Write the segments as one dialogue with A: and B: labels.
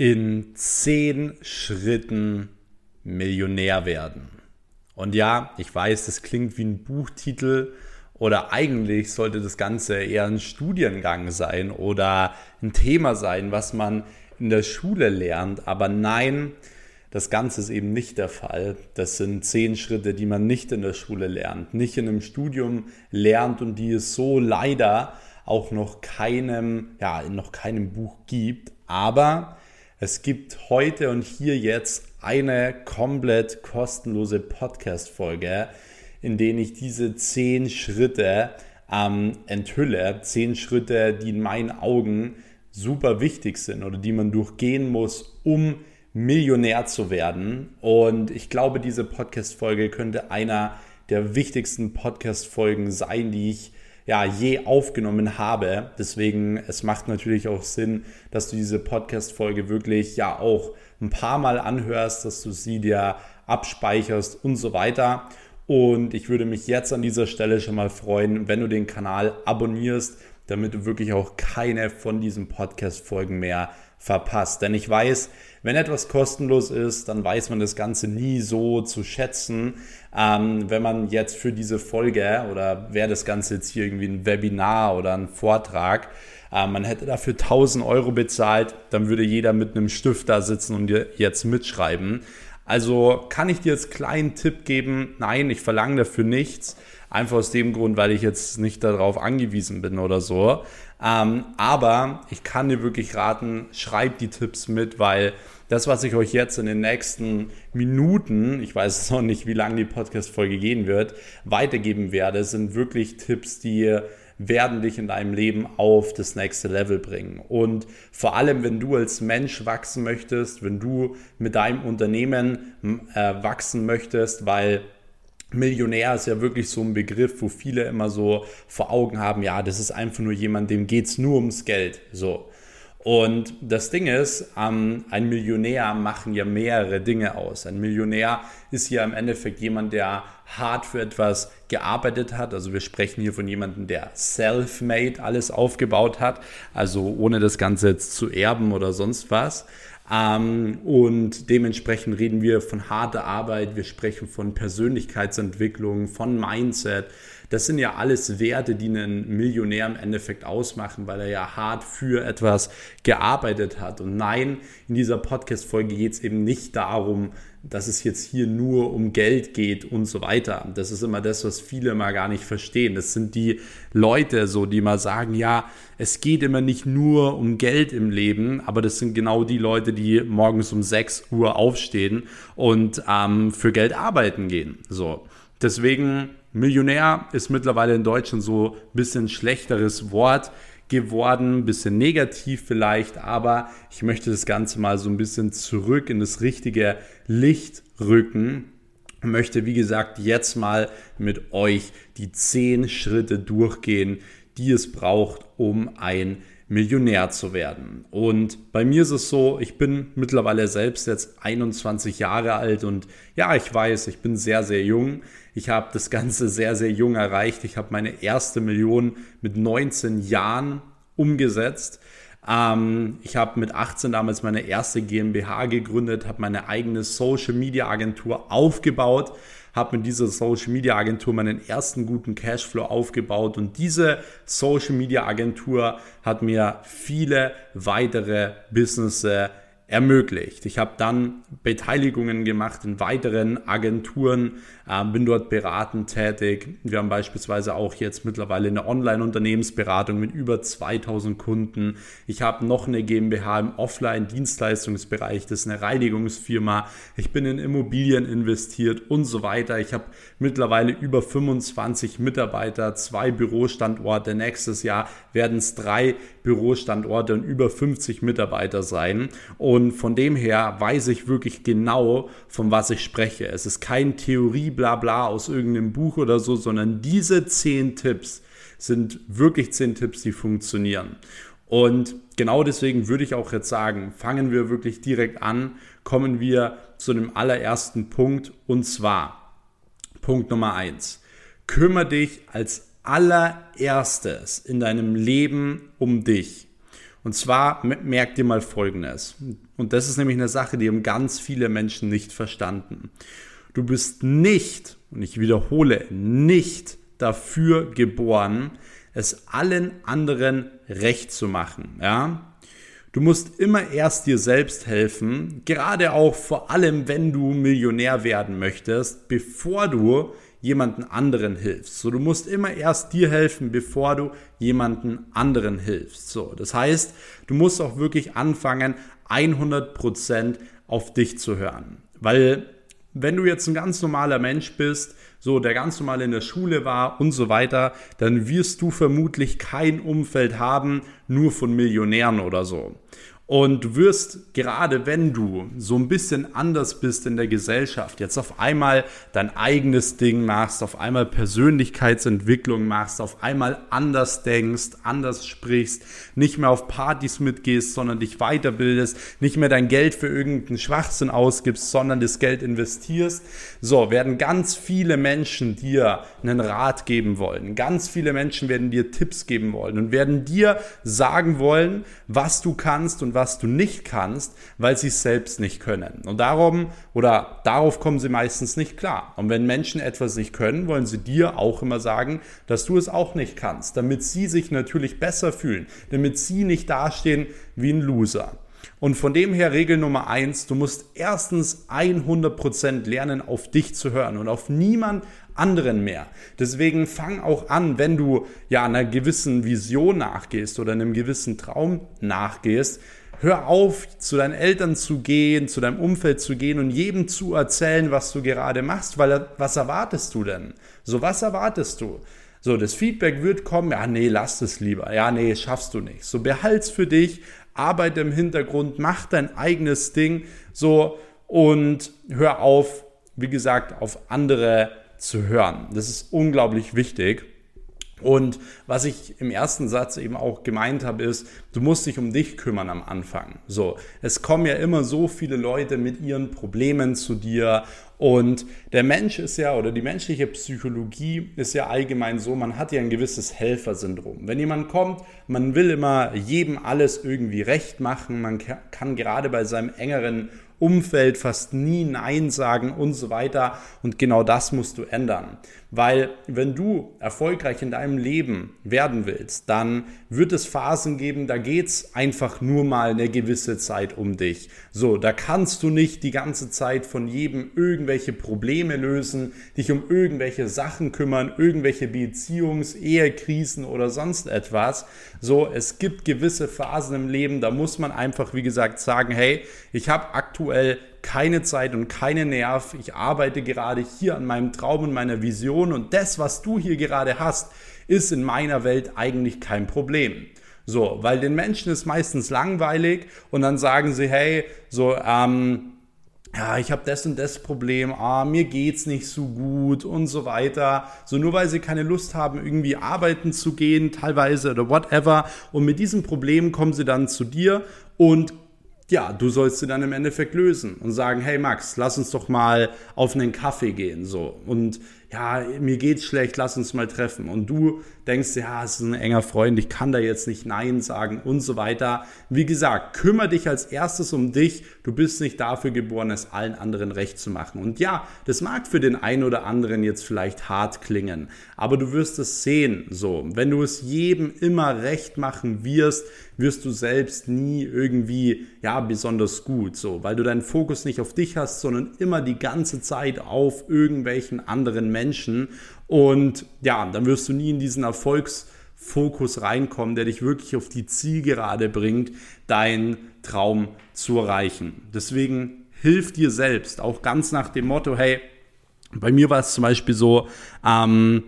A: in zehn Schritten Millionär werden. Und ja, ich weiß, das klingt wie ein Buchtitel oder eigentlich sollte das Ganze eher ein Studiengang sein oder ein Thema sein, was man in der Schule lernt. Aber nein, das Ganze ist eben nicht der Fall. Das sind zehn Schritte, die man nicht in der Schule lernt, nicht in einem Studium lernt und die es so leider auch noch keinem, ja, in noch keinem Buch gibt. Aber es gibt heute und hier jetzt eine komplett kostenlose Podcast-Folge, in denen ich diese zehn Schritte ähm, enthülle. Zehn Schritte, die in meinen Augen super wichtig sind oder die man durchgehen muss, um Millionär zu werden. Und ich glaube, diese Podcast-Folge könnte einer der wichtigsten Podcast-Folgen sein, die ich ja, je aufgenommen habe. Deswegen, es macht natürlich auch Sinn, dass du diese Podcast-Folge wirklich ja auch ein paar Mal anhörst, dass du sie dir abspeicherst und so weiter. Und ich würde mich jetzt an dieser Stelle schon mal freuen, wenn du den Kanal abonnierst, damit du wirklich auch keine von diesen Podcast-Folgen mehr verpasst. Denn ich weiß, wenn etwas kostenlos ist, dann weiß man das Ganze nie so zu schätzen. Ähm, wenn man jetzt für diese Folge oder wäre das Ganze jetzt hier irgendwie ein Webinar oder ein Vortrag, äh, man hätte dafür 1000 Euro bezahlt, dann würde jeder mit einem Stift da sitzen und jetzt mitschreiben. Also kann ich dir jetzt kleinen Tipp geben? Nein, ich verlange dafür nichts. Einfach aus dem Grund, weil ich jetzt nicht darauf angewiesen bin oder so. Ähm, aber ich kann dir wirklich raten, schreib die Tipps mit, weil das, was ich euch jetzt in den nächsten Minuten, ich weiß noch nicht, wie lange die Podcast-Folge gehen wird, weitergeben werde, sind wirklich Tipps, die werden dich in deinem Leben auf das nächste Level bringen. Und vor allem, wenn du als Mensch wachsen möchtest, wenn du mit deinem Unternehmen äh, wachsen möchtest, weil Millionär ist ja wirklich so ein Begriff, wo viele immer so vor Augen haben, ja, das ist einfach nur jemand, dem geht es nur ums Geld. So. Und das Ding ist, ähm, ein Millionär machen ja mehrere Dinge aus. Ein Millionär ist ja im Endeffekt jemand, der hart für etwas gearbeitet hat. Also wir sprechen hier von jemandem, der self-made alles aufgebaut hat, also ohne das Ganze jetzt zu erben oder sonst was. Ähm, und dementsprechend reden wir von harter Arbeit, wir sprechen von Persönlichkeitsentwicklung, von Mindset. Das sind ja alles Werte, die einen Millionär im Endeffekt ausmachen, weil er ja hart für etwas gearbeitet hat. Und nein, in dieser Podcast-Folge geht es eben nicht darum, dass es jetzt hier nur um Geld geht und so weiter. Das ist immer das, was viele mal gar nicht verstehen. Das sind die Leute so, die mal sagen, ja, es geht immer nicht nur um Geld im Leben, aber das sind genau die Leute, die morgens um 6 Uhr aufstehen und ähm, für Geld arbeiten gehen. So. Deswegen, Millionär ist mittlerweile in Deutschland so ein bisschen schlechteres Wort geworden, ein bisschen negativ vielleicht, aber ich möchte das Ganze mal so ein bisschen zurück in das richtige Licht rücken. Möchte, wie gesagt, jetzt mal mit euch die zehn Schritte durchgehen, die es braucht, um ein Millionär zu werden. Und bei mir ist es so, ich bin mittlerweile selbst jetzt 21 Jahre alt und ja, ich weiß, ich bin sehr, sehr jung. Ich habe das Ganze sehr, sehr jung erreicht. Ich habe meine erste Million mit 19 Jahren umgesetzt. Ähm, ich habe mit 18 damals meine erste GmbH gegründet, habe meine eigene Social Media Agentur aufgebaut, habe mit dieser Social Media Agentur meinen ersten guten Cashflow aufgebaut und diese Social Media Agentur hat mir viele weitere Businesses ermöglicht. Ich habe dann Beteiligungen gemacht in weiteren Agenturen, äh, bin dort beratend tätig. Wir haben beispielsweise auch jetzt mittlerweile eine Online-Unternehmensberatung mit über 2000 Kunden. Ich habe noch eine GmbH im Offline-Dienstleistungsbereich, das ist eine Reinigungsfirma. Ich bin in Immobilien investiert und so weiter. Ich habe mittlerweile über 25 Mitarbeiter, zwei Bürostandorte. Nächstes Jahr werden es drei Bürostandorte und über 50 Mitarbeiter sein. Und von dem her weiß ich wirklich genau, von was ich spreche. Es ist kein Theorie Blabla aus irgendeinem Buch oder so, sondern diese zehn Tipps sind wirklich zehn Tipps, die funktionieren. Und genau deswegen würde ich auch jetzt sagen, fangen wir wirklich direkt an, kommen wir zu dem allerersten Punkt und zwar Punkt Nummer eins. Kümmere dich als allererstes in deinem Leben um dich. Und zwar merkt ihr mal Folgendes. Und das ist nämlich eine Sache, die haben ganz viele Menschen nicht verstanden. Du bist nicht, und ich wiederhole, nicht dafür geboren, es allen anderen recht zu machen. Ja? Du musst immer erst dir selbst helfen, gerade auch vor allem, wenn du Millionär werden möchtest, bevor du jemanden anderen hilfst. So, du musst immer erst dir helfen, bevor du jemanden anderen hilfst. So, das heißt, du musst auch wirklich anfangen, 100% auf dich zu hören. Weil wenn du jetzt ein ganz normaler Mensch bist, so der ganz normal in der Schule war und so weiter, dann wirst du vermutlich kein Umfeld haben, nur von Millionären oder so. Und du wirst, gerade wenn du so ein bisschen anders bist in der Gesellschaft, jetzt auf einmal dein eigenes Ding machst, auf einmal Persönlichkeitsentwicklung machst, auf einmal anders denkst, anders sprichst, nicht mehr auf Partys mitgehst, sondern dich weiterbildest, nicht mehr dein Geld für irgendeinen Schwachsinn ausgibst, sondern das Geld investierst, so werden ganz viele Menschen dir einen Rat geben wollen. Ganz viele Menschen werden dir Tipps geben wollen und werden dir sagen wollen, was du kannst und was was du nicht kannst, weil sie es selbst nicht können. Und darum oder darauf kommen sie meistens nicht klar. Und wenn Menschen etwas nicht können, wollen sie dir auch immer sagen, dass du es auch nicht kannst, damit sie sich natürlich besser fühlen, damit sie nicht dastehen wie ein Loser. Und von dem her Regel Nummer eins, du musst erstens 100% lernen, auf dich zu hören und auf niemand anderen mehr. Deswegen fang auch an, wenn du ja einer gewissen Vision nachgehst oder einem gewissen Traum nachgehst, Hör auf, zu deinen Eltern zu gehen, zu deinem Umfeld zu gehen und jedem zu erzählen, was du gerade machst, weil was erwartest du denn? So, was erwartest du? So, das Feedback wird kommen, ja, nee, lass es lieber. Ja, nee, schaffst du nicht. So, behalt's für dich, arbeite im Hintergrund, mach dein eigenes Ding, so, und hör auf, wie gesagt, auf andere zu hören. Das ist unglaublich wichtig. Und was ich im ersten Satz eben auch gemeint habe, ist, du musst dich um dich kümmern am Anfang. So, es kommen ja immer so viele Leute mit ihren Problemen zu dir und der Mensch ist ja, oder die menschliche Psychologie ist ja allgemein so, man hat ja ein gewisses Helfersyndrom. Wenn jemand kommt, man will immer jedem alles irgendwie recht machen, man kann gerade bei seinem engeren Umfeld fast nie Nein sagen und so weiter. Und genau das musst du ändern. Weil wenn du erfolgreich in deinem Leben werden willst, dann wird es Phasen geben, da geht es einfach nur mal eine gewisse Zeit um dich. So, da kannst du nicht die ganze Zeit von jedem irgendwelche Probleme lösen, dich um irgendwelche Sachen kümmern, irgendwelche Beziehungs-, Ehekrisen oder sonst etwas. So, es gibt gewisse Phasen im Leben, da muss man einfach, wie gesagt, sagen, hey, ich habe aktuell keine Zeit und keine Nerv. Ich arbeite gerade hier an meinem Traum und meiner Vision und das, was du hier gerade hast, ist in meiner Welt eigentlich kein Problem. So, weil den Menschen ist meistens langweilig und dann sagen sie, hey, so, ähm, ja, ich habe das und das Problem, ah, mir geht's nicht so gut und so weiter. So nur weil sie keine Lust haben, irgendwie arbeiten zu gehen, teilweise oder whatever. Und mit diesem Problem kommen sie dann zu dir und ja, du sollst sie dann im Endeffekt lösen und sagen, hey Max, lass uns doch mal auf einen Kaffee gehen, so. Und ja, mir geht's schlecht, lass uns mal treffen. Und du denkst, ja, es ist ein enger Freund, ich kann da jetzt nicht Nein sagen und so weiter. Wie gesagt, kümmere dich als erstes um dich. Du bist nicht dafür geboren, es allen anderen recht zu machen. Und ja, das mag für den einen oder anderen jetzt vielleicht hart klingen, aber du wirst es sehen, so. Wenn du es jedem immer recht machen wirst, wirst du selbst nie irgendwie, ja, besonders gut, so, weil du deinen Fokus nicht auf dich hast, sondern immer die ganze Zeit auf irgendwelchen anderen Menschen. Und ja, dann wirst du nie in diesen Erfolgsfokus reinkommen, der dich wirklich auf die Zielgerade bringt, deinen Traum zu erreichen. Deswegen hilf dir selbst, auch ganz nach dem Motto, hey, bei mir war es zum Beispiel so, ähm,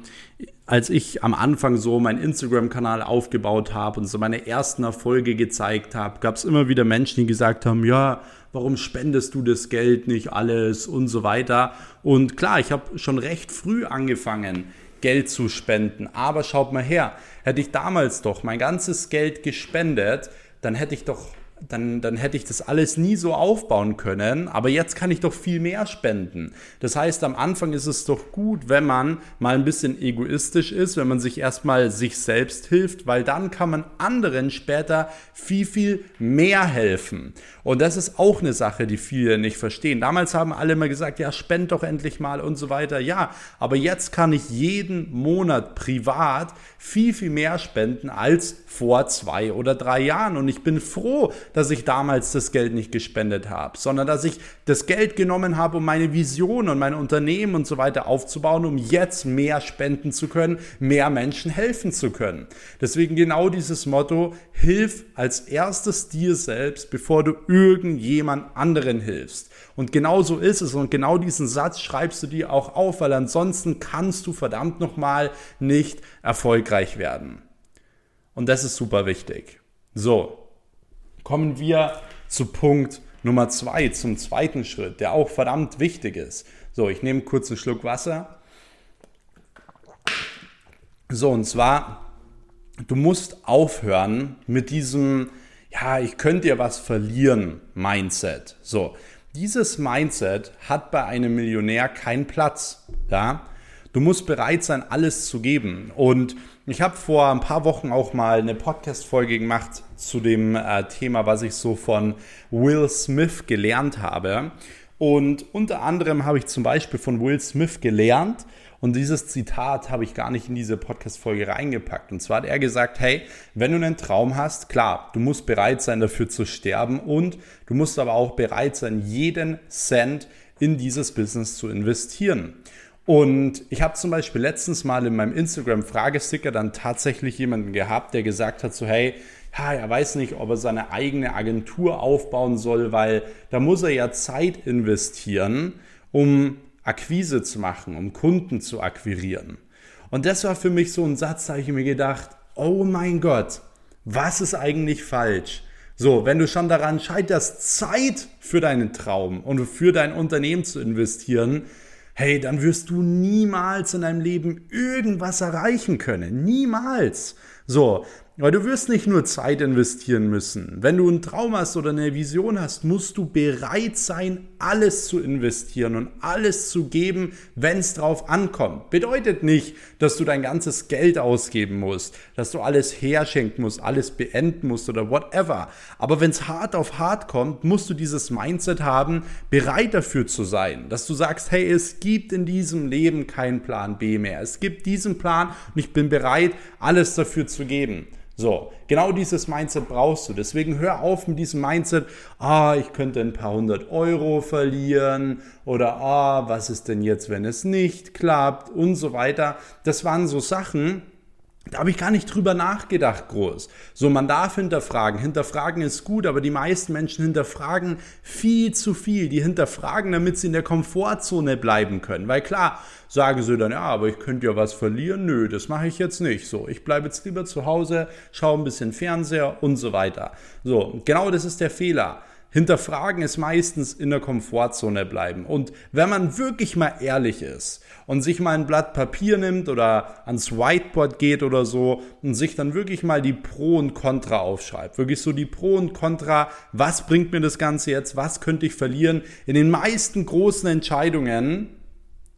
A: als ich am Anfang so meinen Instagram-Kanal aufgebaut habe und so meine ersten Erfolge gezeigt habe, gab es immer wieder Menschen, die gesagt haben, ja, warum spendest du das Geld nicht alles und so weiter. Und klar, ich habe schon recht früh angefangen, Geld zu spenden. Aber schaut mal her, hätte ich damals doch mein ganzes Geld gespendet, dann hätte ich doch dann, dann hätte ich das alles nie so aufbauen können, aber jetzt kann ich doch viel mehr spenden. Das heißt, am Anfang ist es doch gut, wenn man mal ein bisschen egoistisch ist, wenn man sich erstmal sich selbst hilft, weil dann kann man anderen später viel, viel mehr helfen. Und das ist auch eine Sache, die viele nicht verstehen. Damals haben alle immer gesagt, ja, spend doch endlich mal und so weiter. Ja, aber jetzt kann ich jeden Monat privat viel, viel mehr spenden als vor zwei oder drei Jahren. Und ich bin froh, dass ich damals das Geld nicht gespendet habe, sondern dass ich das Geld genommen habe, um meine Vision und mein Unternehmen und so weiter aufzubauen, um jetzt mehr spenden zu können, mehr Menschen helfen zu können. Deswegen genau dieses Motto, hilf als erstes dir selbst, bevor du irgendjemand anderen hilfst. Und genau so ist es und genau diesen Satz schreibst du dir auch auf, weil ansonsten kannst du verdammt nochmal nicht erfolgreich werden. Und das ist super wichtig. So, kommen wir zu Punkt Nummer zwei, zum zweiten Schritt, der auch verdammt wichtig ist. So, ich nehme kurz einen Schluck Wasser. So, und zwar, du musst aufhören mit diesem, ja, ich könnte dir was verlieren, Mindset. So, dieses Mindset hat bei einem Millionär keinen Platz. Ja? Du musst bereit sein, alles zu geben. Und ich habe vor ein paar Wochen auch mal eine Podcast-Folge gemacht zu dem äh, Thema, was ich so von Will Smith gelernt habe. Und unter anderem habe ich zum Beispiel von Will Smith gelernt, und dieses Zitat habe ich gar nicht in diese Podcast-Folge reingepackt. Und zwar hat er gesagt, hey, wenn du einen Traum hast, klar, du musst bereit sein, dafür zu sterben und du musst aber auch bereit sein, jeden Cent in dieses Business zu investieren. Und ich habe zum Beispiel letztens mal in meinem Instagram-Fragesticker dann tatsächlich jemanden gehabt, der gesagt hat so, hey, ja, er weiß nicht, ob er seine eigene Agentur aufbauen soll, weil da muss er ja Zeit investieren, um Akquise zu machen, um Kunden zu akquirieren. Und das war für mich so ein Satz, da habe ich mir gedacht, oh mein Gott, was ist eigentlich falsch? So, wenn du schon daran scheiterst, Zeit für deinen Traum und für dein Unternehmen zu investieren, hey, dann wirst du niemals in deinem Leben irgendwas erreichen können. Niemals. So, weil du wirst nicht nur Zeit investieren müssen. Wenn du einen Traum hast oder eine Vision hast, musst du bereit sein, alles zu investieren und alles zu geben, wenn es drauf ankommt. Bedeutet nicht, dass du dein ganzes Geld ausgeben musst, dass du alles herschenken musst, alles beenden musst oder whatever. Aber wenn es hart auf hart kommt, musst du dieses Mindset haben, bereit dafür zu sein. Dass du sagst, hey, es gibt in diesem Leben keinen Plan B mehr. Es gibt diesen Plan und ich bin bereit, alles dafür zu geben. So, genau dieses Mindset brauchst du. Deswegen hör auf mit diesem Mindset, ah, ich könnte ein paar hundert Euro verlieren oder ah, was ist denn jetzt, wenn es nicht klappt und so weiter. Das waren so Sachen, da habe ich gar nicht drüber nachgedacht groß. So, man darf hinterfragen. Hinterfragen ist gut, aber die meisten Menschen hinterfragen viel zu viel. Die hinterfragen, damit sie in der Komfortzone bleiben können. Weil klar, sagen sie dann, ja, aber ich könnte ja was verlieren. Nö, das mache ich jetzt nicht. So, ich bleibe jetzt lieber zu Hause, schaue ein bisschen Fernseher und so weiter. So, genau das ist der Fehler. Hinterfragen ist meistens in der Komfortzone bleiben. Und wenn man wirklich mal ehrlich ist und sich mal ein Blatt Papier nimmt oder ans Whiteboard geht oder so und sich dann wirklich mal die Pro und Contra aufschreibt, wirklich so die Pro und Contra, was bringt mir das Ganze jetzt, was könnte ich verlieren, in den meisten großen Entscheidungen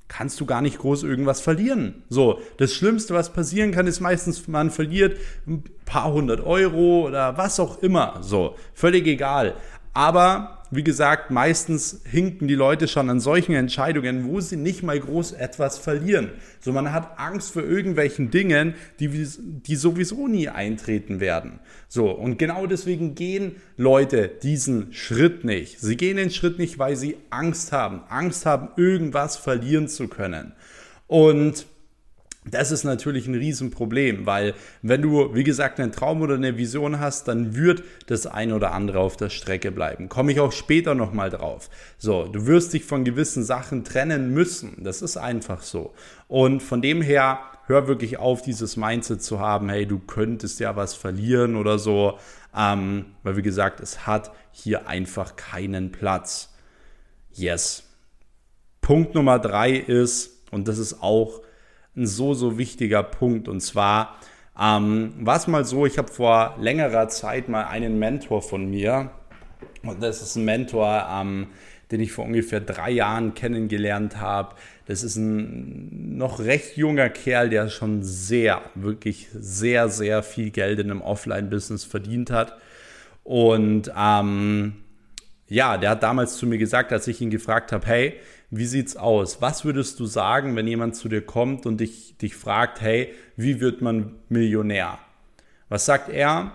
A: kannst du gar nicht groß irgendwas verlieren. So, das Schlimmste, was passieren kann, ist meistens, man verliert ein paar hundert Euro oder was auch immer. So, völlig egal. Aber wie gesagt, meistens hinken die Leute schon an solchen Entscheidungen, wo sie nicht mal groß etwas verlieren. So man hat Angst vor irgendwelchen Dingen, die, die sowieso nie eintreten werden. So, und genau deswegen gehen Leute diesen Schritt nicht. Sie gehen den Schritt nicht, weil sie Angst haben. Angst haben, irgendwas verlieren zu können. Und das ist natürlich ein Riesenproblem, weil wenn du, wie gesagt, einen Traum oder eine Vision hast, dann wird das ein oder andere auf der Strecke bleiben. Komme ich auch später nochmal drauf. So, du wirst dich von gewissen Sachen trennen müssen. Das ist einfach so. Und von dem her, hör wirklich auf, dieses Mindset zu haben, hey, du könntest ja was verlieren oder so. Ähm, weil, wie gesagt, es hat hier einfach keinen Platz. Yes. Punkt Nummer drei ist, und das ist auch ein so, so wichtiger Punkt. Und zwar, Ähm, war mal so, ich habe vor längerer Zeit mal einen Mentor von mir, und das ist ein Mentor, ähm, den ich vor ungefähr drei Jahren kennengelernt habe. Das ist ein noch recht junger Kerl, der schon sehr, wirklich sehr, sehr viel Geld in einem Offline-Business verdient hat. Und ähm, ja, der hat damals zu mir gesagt, als ich ihn gefragt habe, hey, wie sieht's aus? Was würdest du sagen, wenn jemand zu dir kommt und dich, dich fragt, hey, wie wird man Millionär? Was sagt er?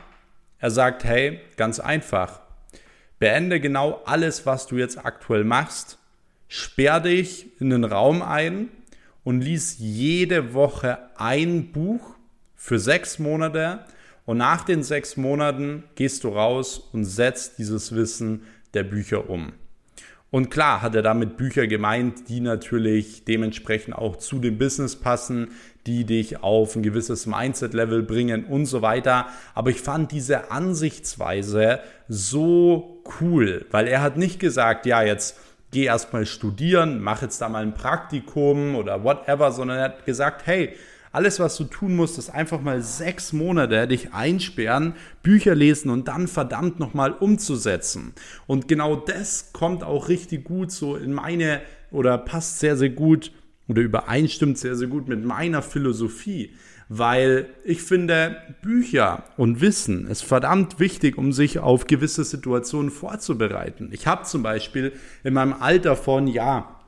A: Er sagt, hey, ganz einfach. Beende genau alles, was du jetzt aktuell machst. Sperr dich in den Raum ein und lies jede Woche ein Buch für sechs Monate. Und nach den sechs Monaten gehst du raus und setzt dieses Wissen der Bücher um. Und klar hat er damit Bücher gemeint, die natürlich dementsprechend auch zu dem Business passen, die dich auf ein gewisses Mindset-Level bringen und so weiter. Aber ich fand diese Ansichtsweise so cool, weil er hat nicht gesagt, ja, jetzt geh erstmal studieren, mach jetzt da mal ein Praktikum oder whatever, sondern er hat gesagt, hey, alles, was du tun musst, ist einfach mal sechs Monate dich einsperren, Bücher lesen und dann verdammt nochmal umzusetzen. Und genau das kommt auch richtig gut so in meine oder passt sehr, sehr gut oder übereinstimmt sehr, sehr gut mit meiner Philosophie. Weil ich finde, Bücher und Wissen ist verdammt wichtig, um sich auf gewisse Situationen vorzubereiten. Ich habe zum Beispiel in meinem Alter von, ja,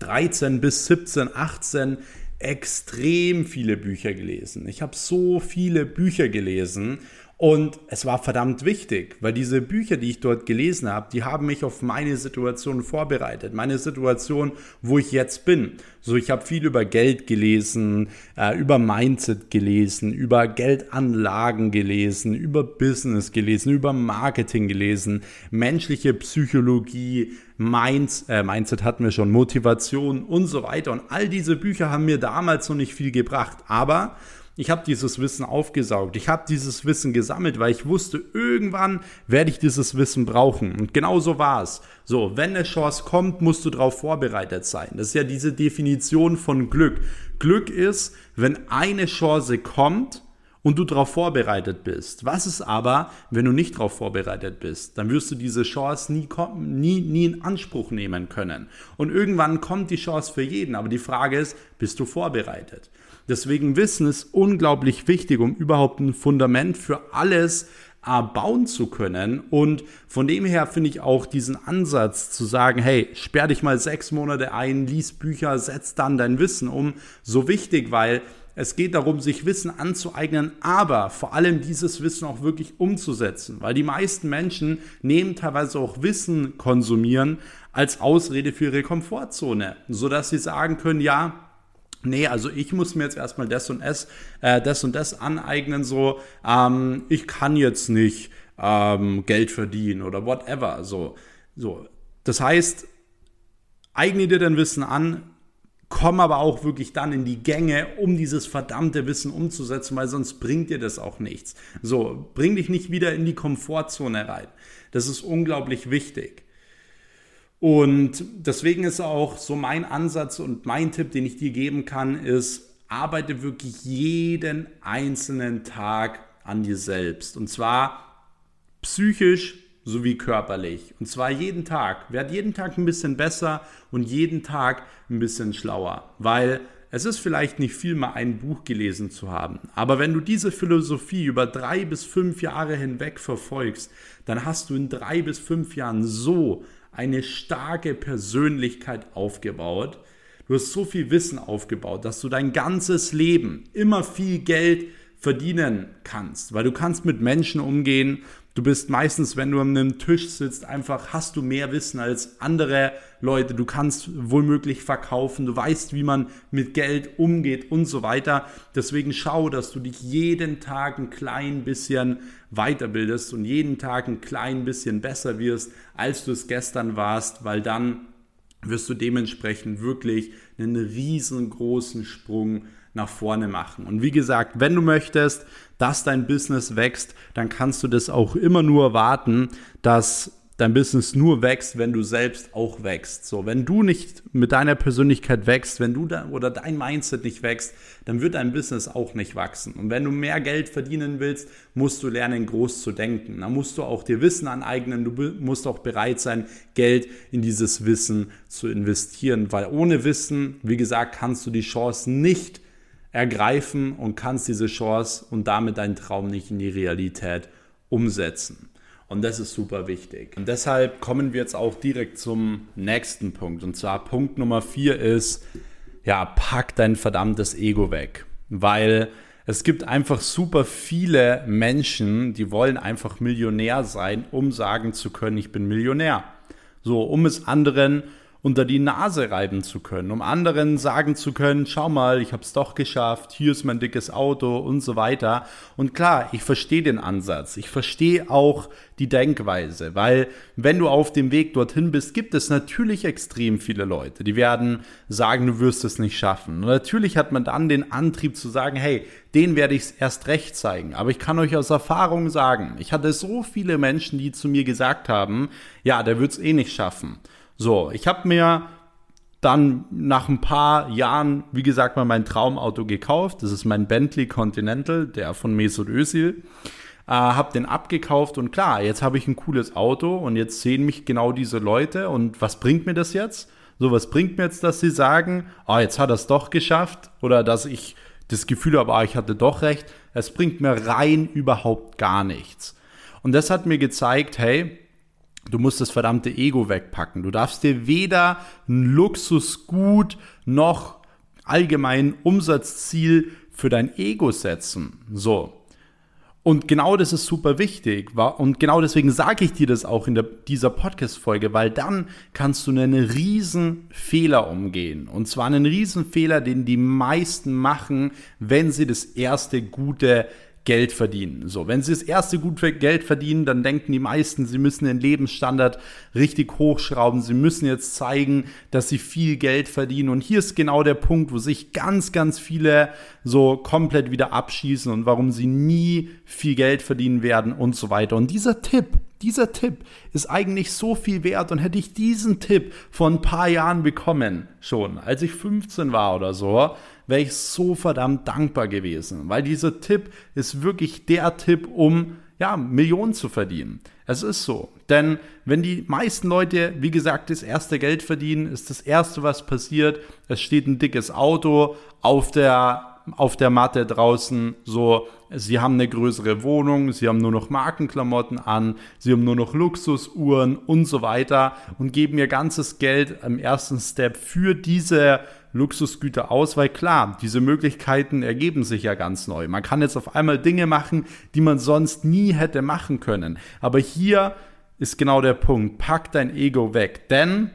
A: 13 bis 17, 18 extrem viele Bücher gelesen. Ich habe so viele Bücher gelesen und es war verdammt wichtig, weil diese Bücher, die ich dort gelesen habe, die haben mich auf meine Situation vorbereitet. Meine Situation, wo ich jetzt bin. So, ich habe viel über Geld gelesen, äh, über Mindset gelesen, über Geldanlagen gelesen, über Business gelesen, über Marketing gelesen, menschliche Psychologie, Minds, äh, Mindset hatten wir schon, Motivation und so weiter. Und all diese Bücher haben mir damals noch nicht viel gebracht. Aber ich habe dieses Wissen aufgesaugt. Ich habe dieses Wissen gesammelt, weil ich wusste, irgendwann werde ich dieses Wissen brauchen. Und genau so war es. So, wenn eine Chance kommt, musst du darauf vorbereitet sein. Das ist ja diese Definition von Glück. Glück ist, wenn eine Chance kommt, und du darauf vorbereitet bist. Was ist aber, wenn du nicht darauf vorbereitet bist? Dann wirst du diese Chance nie, nie, nie in Anspruch nehmen können. Und irgendwann kommt die Chance für jeden. Aber die Frage ist, bist du vorbereitet? Deswegen Wissen ist unglaublich wichtig, um überhaupt ein Fundament für alles bauen zu können. Und von dem her finde ich auch diesen Ansatz zu sagen, hey, sperr dich mal sechs Monate ein, lies Bücher, setz dann dein Wissen um, so wichtig, weil es geht darum, sich Wissen anzueignen, aber vor allem dieses Wissen auch wirklich umzusetzen, weil die meisten Menschen nehmen teilweise auch Wissen konsumieren als Ausrede für ihre Komfortzone, sodass sie sagen können, ja, nee, also ich muss mir jetzt erstmal das und das, äh, das und das aneignen, so, ähm, ich kann jetzt nicht ähm, Geld verdienen oder whatever, so, so. Das heißt, eigne dir dein Wissen an, komm aber auch wirklich dann in die Gänge, um dieses verdammte Wissen umzusetzen, weil sonst bringt dir das auch nichts. So, bring dich nicht wieder in die Komfortzone rein. Das ist unglaublich wichtig. Und deswegen ist auch so mein Ansatz und mein Tipp, den ich dir geben kann, ist, arbeite wirklich jeden einzelnen Tag an dir selbst. Und zwar psychisch sowie körperlich. Und zwar jeden Tag. Werd jeden Tag ein bisschen besser und jeden Tag ein bisschen schlauer. Weil es ist vielleicht nicht viel, mal ein Buch gelesen zu haben. Aber wenn du diese Philosophie über drei bis fünf Jahre hinweg verfolgst, dann hast du in drei bis fünf Jahren so eine starke Persönlichkeit aufgebaut. Du hast so viel Wissen aufgebaut, dass du dein ganzes Leben immer viel Geld verdienen kannst, weil du kannst mit Menschen umgehen. Du bist meistens, wenn du an einem Tisch sitzt, einfach hast du mehr Wissen als andere Leute. Du kannst wohlmöglich verkaufen. Du weißt, wie man mit Geld umgeht und so weiter. Deswegen schau, dass du dich jeden Tag ein klein bisschen weiterbildest und jeden Tag ein klein bisschen besser wirst, als du es gestern warst, weil dann wirst du dementsprechend wirklich einen riesengroßen Sprung nach vorne machen. Und wie gesagt, wenn du möchtest, dass dein Business wächst, dann kannst du das auch immer nur erwarten, dass dein Business nur wächst, wenn du selbst auch wächst. So, wenn du nicht mit deiner Persönlichkeit wächst, wenn du da oder dein Mindset nicht wächst, dann wird dein Business auch nicht wachsen. Und wenn du mehr Geld verdienen willst, musst du lernen, groß zu denken. Da musst du auch dir Wissen aneignen. Du musst auch bereit sein, Geld in dieses Wissen zu investieren, weil ohne Wissen, wie gesagt, kannst du die Chance nicht ergreifen und kannst diese Chance und damit deinen Traum nicht in die Realität umsetzen. Und das ist super wichtig. Und deshalb kommen wir jetzt auch direkt zum nächsten Punkt. Und zwar Punkt Nummer vier ist, ja, pack dein verdammtes Ego weg. Weil es gibt einfach super viele Menschen, die wollen einfach Millionär sein, um sagen zu können, ich bin Millionär. So, um es anderen unter die Nase reiben zu können, um anderen sagen zu können, schau mal, ich habe es doch geschafft, hier ist mein dickes Auto und so weiter. Und klar, ich verstehe den Ansatz, ich verstehe auch die Denkweise, weil wenn du auf dem Weg dorthin bist, gibt es natürlich extrem viele Leute, die werden sagen, du wirst es nicht schaffen. Und natürlich hat man dann den Antrieb zu sagen, hey, den werde ich erst recht zeigen. Aber ich kann euch aus Erfahrung sagen, ich hatte so viele Menschen, die zu mir gesagt haben, ja, der wird es eh nicht schaffen. So, ich habe mir dann nach ein paar Jahren, wie gesagt, mal mein Traumauto gekauft. Das ist mein Bentley Continental, der von Mesut Özil. Äh, habe den abgekauft und klar, jetzt habe ich ein cooles Auto und jetzt sehen mich genau diese Leute und was bringt mir das jetzt? So, was bringt mir jetzt, dass sie sagen, ah, jetzt hat er es doch geschafft oder dass ich das Gefühl habe, ah, ich hatte doch recht. Es bringt mir rein überhaupt gar nichts. Und das hat mir gezeigt, hey, Du musst das verdammte Ego wegpacken. Du darfst dir weder ein Luxusgut noch allgemein Umsatzziel für dein Ego setzen. So. Und genau das ist super wichtig. Und genau deswegen sage ich dir das auch in der, dieser Podcast-Folge, weil dann kannst du einen riesen Fehler umgehen. Und zwar einen riesen Fehler, den die meisten machen, wenn sie das erste gute Geld verdienen. So, wenn sie das erste gut Geld verdienen, dann denken die meisten, sie müssen den Lebensstandard richtig hochschrauben. Sie müssen jetzt zeigen, dass sie viel Geld verdienen. Und hier ist genau der Punkt, wo sich ganz, ganz viele so komplett wieder abschießen und warum sie nie viel Geld verdienen werden und so weiter. Und dieser Tipp, dieser Tipp ist eigentlich so viel wert und hätte ich diesen Tipp vor ein paar Jahren bekommen, schon als ich 15 war oder so, wäre ich so verdammt dankbar gewesen, weil dieser Tipp ist wirklich der Tipp, um ja, Millionen zu verdienen. Es ist so. Denn wenn die meisten Leute, wie gesagt, das erste Geld verdienen, ist das erste, was passiert, es steht ein dickes Auto auf der auf der Matte draußen so, sie haben eine größere Wohnung, sie haben nur noch Markenklamotten an, sie haben nur noch Luxusuhren und so weiter und geben ihr ganzes Geld im ersten Step für diese Luxusgüter aus, weil klar, diese Möglichkeiten ergeben sich ja ganz neu. Man kann jetzt auf einmal Dinge machen, die man sonst nie hätte machen können. Aber hier ist genau der Punkt. Pack dein Ego weg. Denn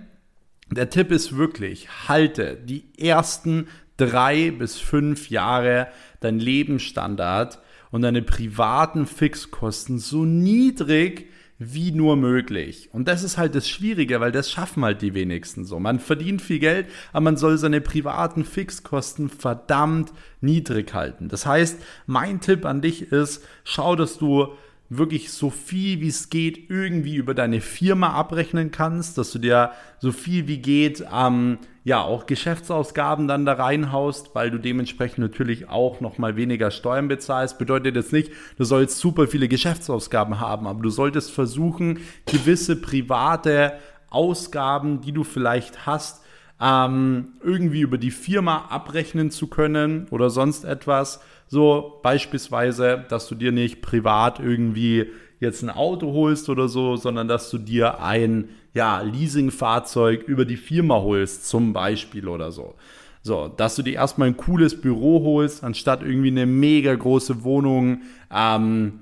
A: der Tipp ist wirklich, halte die ersten drei bis fünf Jahre dein Lebensstandard und deine privaten Fixkosten so niedrig wie nur möglich. Und das ist halt das Schwierige, weil das schaffen halt die wenigsten so. Man verdient viel Geld, aber man soll seine privaten Fixkosten verdammt niedrig halten. Das heißt, mein Tipp an dich ist, schau, dass du wirklich so viel wie es geht irgendwie über deine Firma abrechnen kannst, dass du dir so viel wie geht ähm, ja auch Geschäftsausgaben dann da reinhaust, weil du dementsprechend natürlich auch noch mal weniger Steuern bezahlst. Bedeutet jetzt nicht, du sollst super viele Geschäftsausgaben haben, aber du solltest versuchen, gewisse private Ausgaben, die du vielleicht hast, ähm, irgendwie über die Firma abrechnen zu können oder sonst etwas so beispielsweise, dass du dir nicht privat irgendwie jetzt ein Auto holst oder so, sondern dass du dir ein ja, Leasingfahrzeug über die Firma holst, zum Beispiel oder so. So, dass du dir erstmal ein cooles Büro holst, anstatt irgendwie eine mega große Wohnung ähm,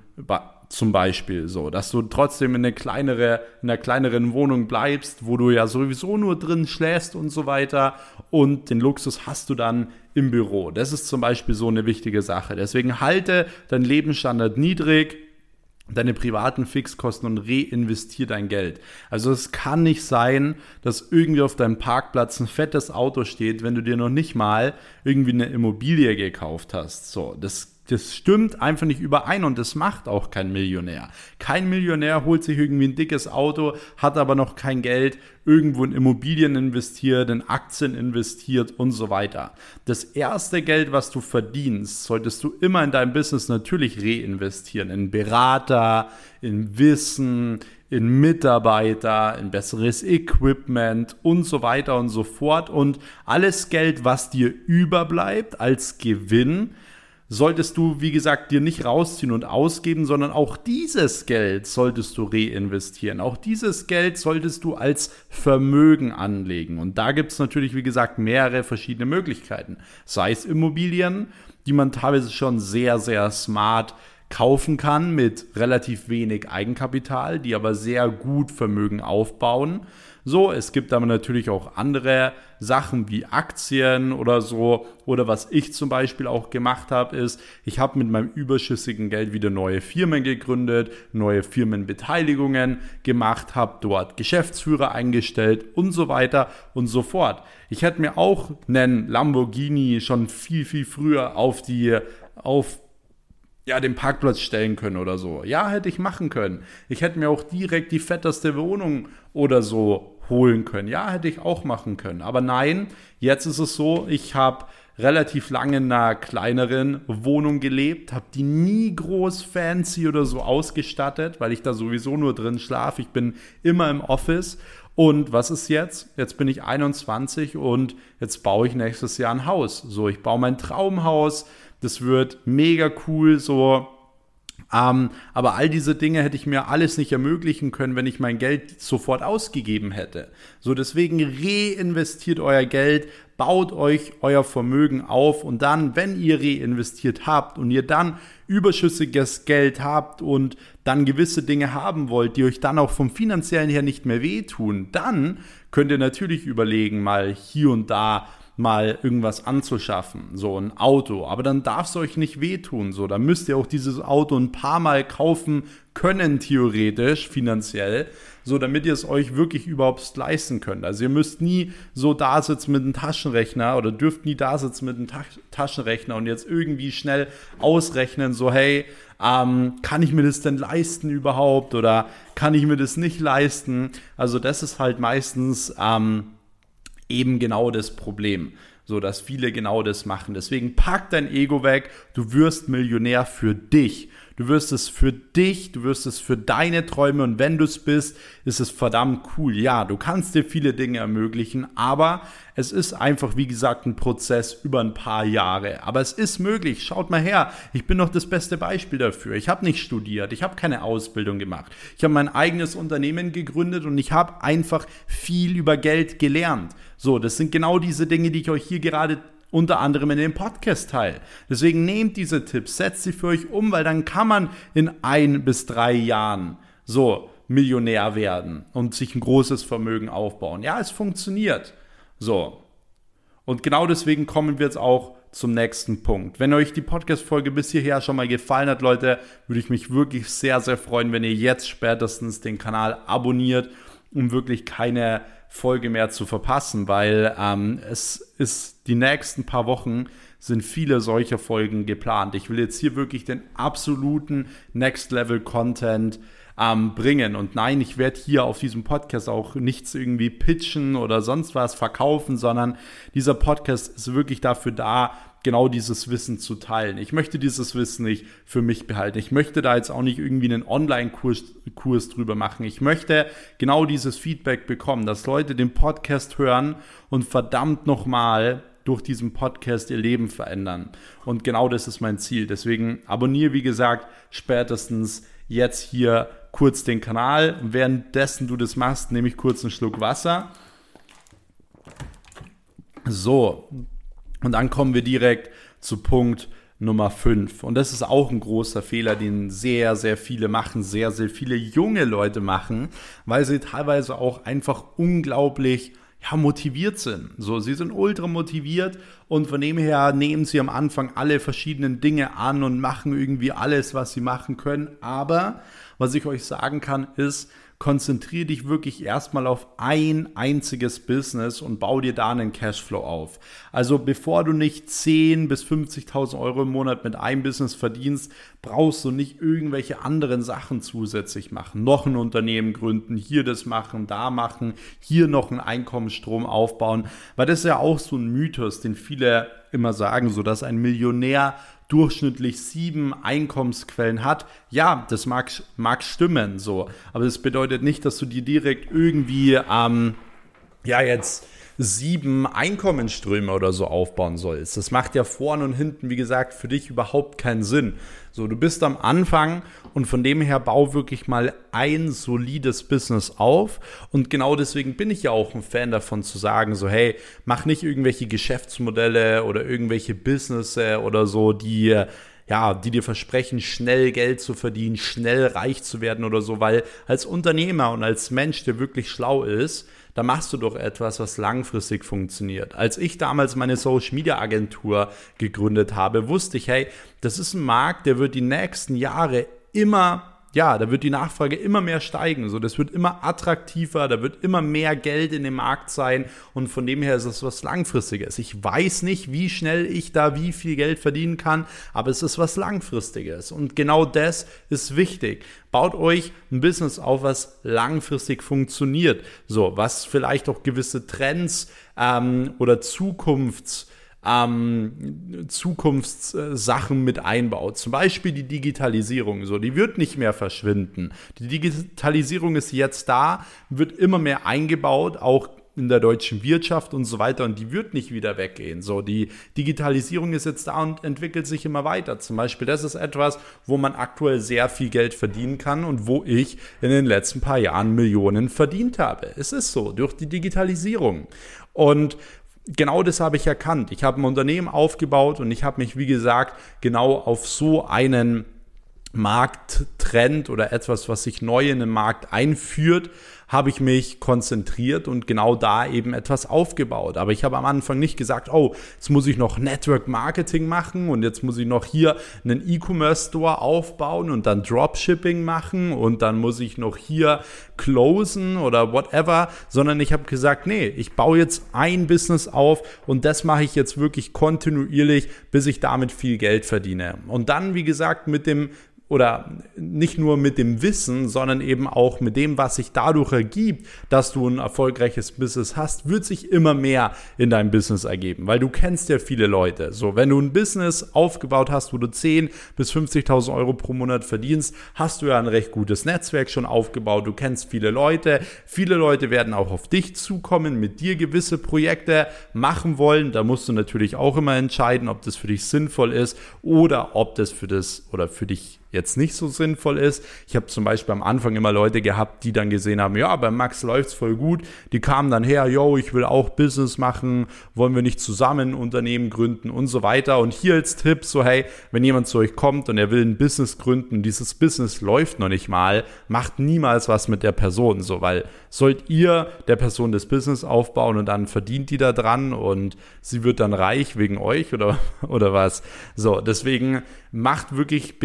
A: zum Beispiel so, dass du trotzdem in, eine kleinere, in einer kleineren Wohnung bleibst, wo du ja sowieso nur drin schläfst und so weiter und den Luxus hast du dann im Büro. Das ist zum Beispiel so eine wichtige Sache. Deswegen halte deinen Lebensstandard niedrig, deine privaten Fixkosten und reinvestier dein Geld. Also es kann nicht sein, dass irgendwie auf deinem Parkplatz ein fettes Auto steht, wenn du dir noch nicht mal irgendwie eine Immobilie gekauft hast. So, das das stimmt einfach nicht überein und das macht auch kein Millionär. Kein Millionär holt sich irgendwie ein dickes Auto, hat aber noch kein Geld, irgendwo in Immobilien investiert, in Aktien investiert und so weiter. Das erste Geld, was du verdienst, solltest du immer in deinem Business natürlich reinvestieren. In Berater, in Wissen, in Mitarbeiter, in besseres Equipment und so weiter und so fort. Und alles Geld, was dir überbleibt als Gewinn, solltest du, wie gesagt, dir nicht rausziehen und ausgeben, sondern auch dieses Geld solltest du reinvestieren. Auch dieses Geld solltest du als Vermögen anlegen. Und da gibt es natürlich, wie gesagt, mehrere verschiedene Möglichkeiten. Sei es Immobilien, die man teilweise schon sehr, sehr smart kaufen kann mit relativ wenig Eigenkapital, die aber sehr gut Vermögen aufbauen. So, es gibt aber natürlich auch andere Sachen wie Aktien oder so. Oder was ich zum Beispiel auch gemacht habe, ist, ich habe mit meinem überschüssigen Geld wieder neue Firmen gegründet, neue Firmenbeteiligungen gemacht, habe dort Geschäftsführer eingestellt und so weiter und so fort. Ich hätte mir auch einen Lamborghini schon viel, viel früher auf die auf ja, den Parkplatz stellen können oder so. Ja, hätte ich machen können. Ich hätte mir auch direkt die fetteste Wohnung oder so holen können. Ja, hätte ich auch machen können. Aber nein, jetzt ist es so, ich habe relativ lange in einer kleineren Wohnung gelebt, habe die nie groß fancy oder so ausgestattet, weil ich da sowieso nur drin schlafe. Ich bin immer im Office. Und was ist jetzt? Jetzt bin ich 21 und jetzt baue ich nächstes Jahr ein Haus. So, ich baue mein Traumhaus. Das wird mega cool. So, ähm, aber all diese Dinge hätte ich mir alles nicht ermöglichen können, wenn ich mein Geld sofort ausgegeben hätte. So deswegen reinvestiert euer Geld, baut euch euer Vermögen auf und dann, wenn ihr reinvestiert habt und ihr dann überschüssiges Geld habt und dann gewisse Dinge haben wollt, die euch dann auch vom finanziellen her nicht mehr wehtun, dann könnt ihr natürlich überlegen, mal hier und da mal irgendwas anzuschaffen, so ein Auto. Aber dann darf es euch nicht wehtun, so. Dann müsst ihr auch dieses Auto ein paar Mal kaufen können, theoretisch, finanziell, so damit ihr es euch wirklich überhaupt leisten könnt. Also ihr müsst nie so da sitzen mit einem Taschenrechner oder dürft nie da sitzen mit einem Ta Taschenrechner und jetzt irgendwie schnell ausrechnen, so hey, ähm, kann ich mir das denn leisten überhaupt oder kann ich mir das nicht leisten? Also das ist halt meistens ähm, eben genau das Problem. So dass viele genau das machen. Deswegen pack dein Ego weg. Du wirst Millionär für dich. Du wirst es für dich, du wirst es für deine Träume und wenn du es bist, ist es verdammt cool. Ja, du kannst dir viele Dinge ermöglichen, aber es ist einfach, wie gesagt, ein Prozess über ein paar Jahre. Aber es ist möglich. Schaut mal her. Ich bin noch das beste Beispiel dafür. Ich habe nicht studiert. Ich habe keine Ausbildung gemacht. Ich habe mein eigenes Unternehmen gegründet und ich habe einfach viel über Geld gelernt. So, das sind genau diese Dinge, die ich euch hier gerade unter anderem in dem Podcast teil. Deswegen nehmt diese Tipps, setzt sie für euch um, weil dann kann man in ein bis drei Jahren so Millionär werden und sich ein großes Vermögen aufbauen. Ja, es funktioniert. So. Und genau deswegen kommen wir jetzt auch zum nächsten Punkt. Wenn euch die Podcast-Folge bis hierher schon mal gefallen hat, Leute, würde ich mich wirklich sehr, sehr freuen, wenn ihr jetzt spätestens den Kanal abonniert, um wirklich keine Folge mehr zu verpassen, weil ähm, es ist die nächsten paar Wochen sind viele solcher Folgen geplant. Ich will jetzt hier wirklich den absoluten Next Level Content ähm, bringen. Und nein, ich werde hier auf diesem Podcast auch nichts irgendwie pitchen oder sonst was verkaufen, sondern dieser Podcast ist wirklich dafür da, genau dieses Wissen zu teilen. Ich möchte dieses Wissen nicht für mich behalten. Ich möchte da jetzt auch nicht irgendwie einen Online-Kurs Kurs drüber machen. Ich möchte genau dieses Feedback bekommen, dass Leute den Podcast hören und verdammt nochmal durch diesen Podcast ihr Leben verändern. Und genau das ist mein Ziel. Deswegen abonniere, wie gesagt, spätestens jetzt hier kurz den Kanal. währenddessen du das machst, nehme ich kurz einen Schluck Wasser. So, und dann kommen wir direkt zu Punkt Nummer 5. Und das ist auch ein großer Fehler, den sehr, sehr viele machen, sehr, sehr viele junge Leute machen, weil sie teilweise auch einfach unglaublich ja, motiviert sind. So, sie sind ultra motiviert und von dem her nehmen sie am Anfang alle verschiedenen Dinge an und machen irgendwie alles, was sie machen können. Aber was ich euch sagen kann, ist, konzentriere dich wirklich erstmal auf ein einziges Business und bau dir da einen Cashflow auf. Also bevor du nicht 10 bis 50.000 Euro im Monat mit einem Business verdienst, brauchst du nicht irgendwelche anderen Sachen zusätzlich machen. Noch ein Unternehmen gründen, hier das machen, da machen, hier noch einen Einkommensstrom aufbauen, weil das ist ja auch so ein Mythos, den viele immer sagen, so dass ein Millionär durchschnittlich sieben Einkommensquellen hat. Ja, das mag, mag stimmen so, aber das bedeutet nicht, dass du dir direkt irgendwie ähm, ja jetzt sieben Einkommensströme oder so aufbauen sollst. Das macht ja vorne und hinten, wie gesagt, für dich überhaupt keinen Sinn. So, du bist am Anfang und von dem her bau wirklich mal ein solides Business auf. Und genau deswegen bin ich ja auch ein Fan davon zu sagen, so, hey, mach nicht irgendwelche Geschäftsmodelle oder irgendwelche Business oder so, die ja, die dir versprechen, schnell Geld zu verdienen, schnell reich zu werden oder so, weil als Unternehmer und als Mensch, der wirklich schlau ist, da machst du doch etwas, was langfristig funktioniert. Als ich damals meine Social Media Agentur gegründet habe, wusste ich, hey, das ist ein Markt, der wird die nächsten Jahre immer ja, da wird die Nachfrage immer mehr steigen. So, das wird immer attraktiver, da wird immer mehr Geld in dem Markt sein und von dem her ist es was Langfristiges. Ich weiß nicht, wie schnell ich da wie viel Geld verdienen kann, aber es ist was Langfristiges und genau das ist wichtig. Baut euch ein Business auf, was langfristig funktioniert. So, was vielleicht auch gewisse Trends ähm, oder Zukunfts ähm, Zukunftssachen mit einbaut. Zum Beispiel die Digitalisierung. So, die wird nicht mehr verschwinden. Die Digitalisierung ist jetzt da, wird immer mehr eingebaut, auch in der deutschen Wirtschaft und so weiter und die wird nicht wieder weggehen. So, die Digitalisierung ist jetzt da und entwickelt sich immer weiter. Zum Beispiel, das ist etwas, wo man aktuell sehr viel Geld verdienen kann und wo ich in den letzten paar Jahren Millionen verdient habe. Es ist so, durch die Digitalisierung. Und genau das habe ich erkannt. Ich habe ein Unternehmen aufgebaut und ich habe mich, wie gesagt, genau auf so einen Markttrend oder etwas, was sich neu in den Markt einführt, habe ich mich konzentriert und genau da eben etwas aufgebaut. Aber ich habe am Anfang nicht gesagt, oh, jetzt muss ich noch Network Marketing machen und jetzt muss ich noch hier einen E-Commerce Store aufbauen und dann Dropshipping machen und dann muss ich noch hier closen oder whatever, sondern ich habe gesagt, nee, ich baue jetzt ein Business auf und das mache ich jetzt wirklich kontinuierlich, bis ich damit viel Geld verdiene. Und dann, wie gesagt, mit dem oder nicht nur mit dem Wissen, sondern eben auch mit dem, was sich dadurch ergibt, dass du ein erfolgreiches Business hast, wird sich immer mehr in deinem Business ergeben, weil du kennst ja viele Leute. So, wenn du ein Business aufgebaut hast, wo du 10 bis 50.000 Euro pro Monat verdienst, hast du ja ein recht gutes Netzwerk schon aufgebaut. Du kennst viele Leute. Viele Leute werden auch auf dich zukommen, mit dir gewisse Projekte machen wollen. Da musst du natürlich auch immer entscheiden, ob das für dich sinnvoll ist oder ob das für das oder für dich jetzt nicht so sinnvoll ist. Ich habe zum Beispiel am Anfang immer Leute gehabt, die dann gesehen haben, ja, bei Max läuft's voll gut. Die kamen dann her, yo, ich will auch Business machen, wollen wir nicht zusammen ein Unternehmen gründen und so weiter. Und hier als Tipp so, hey, wenn jemand zu euch kommt und er will ein Business gründen, dieses Business läuft noch nicht mal, macht niemals was mit der Person, so, weil sollt ihr der Person das Business aufbauen und dann verdient die da dran und sie wird dann reich wegen euch oder, oder was? So, deswegen macht wirklich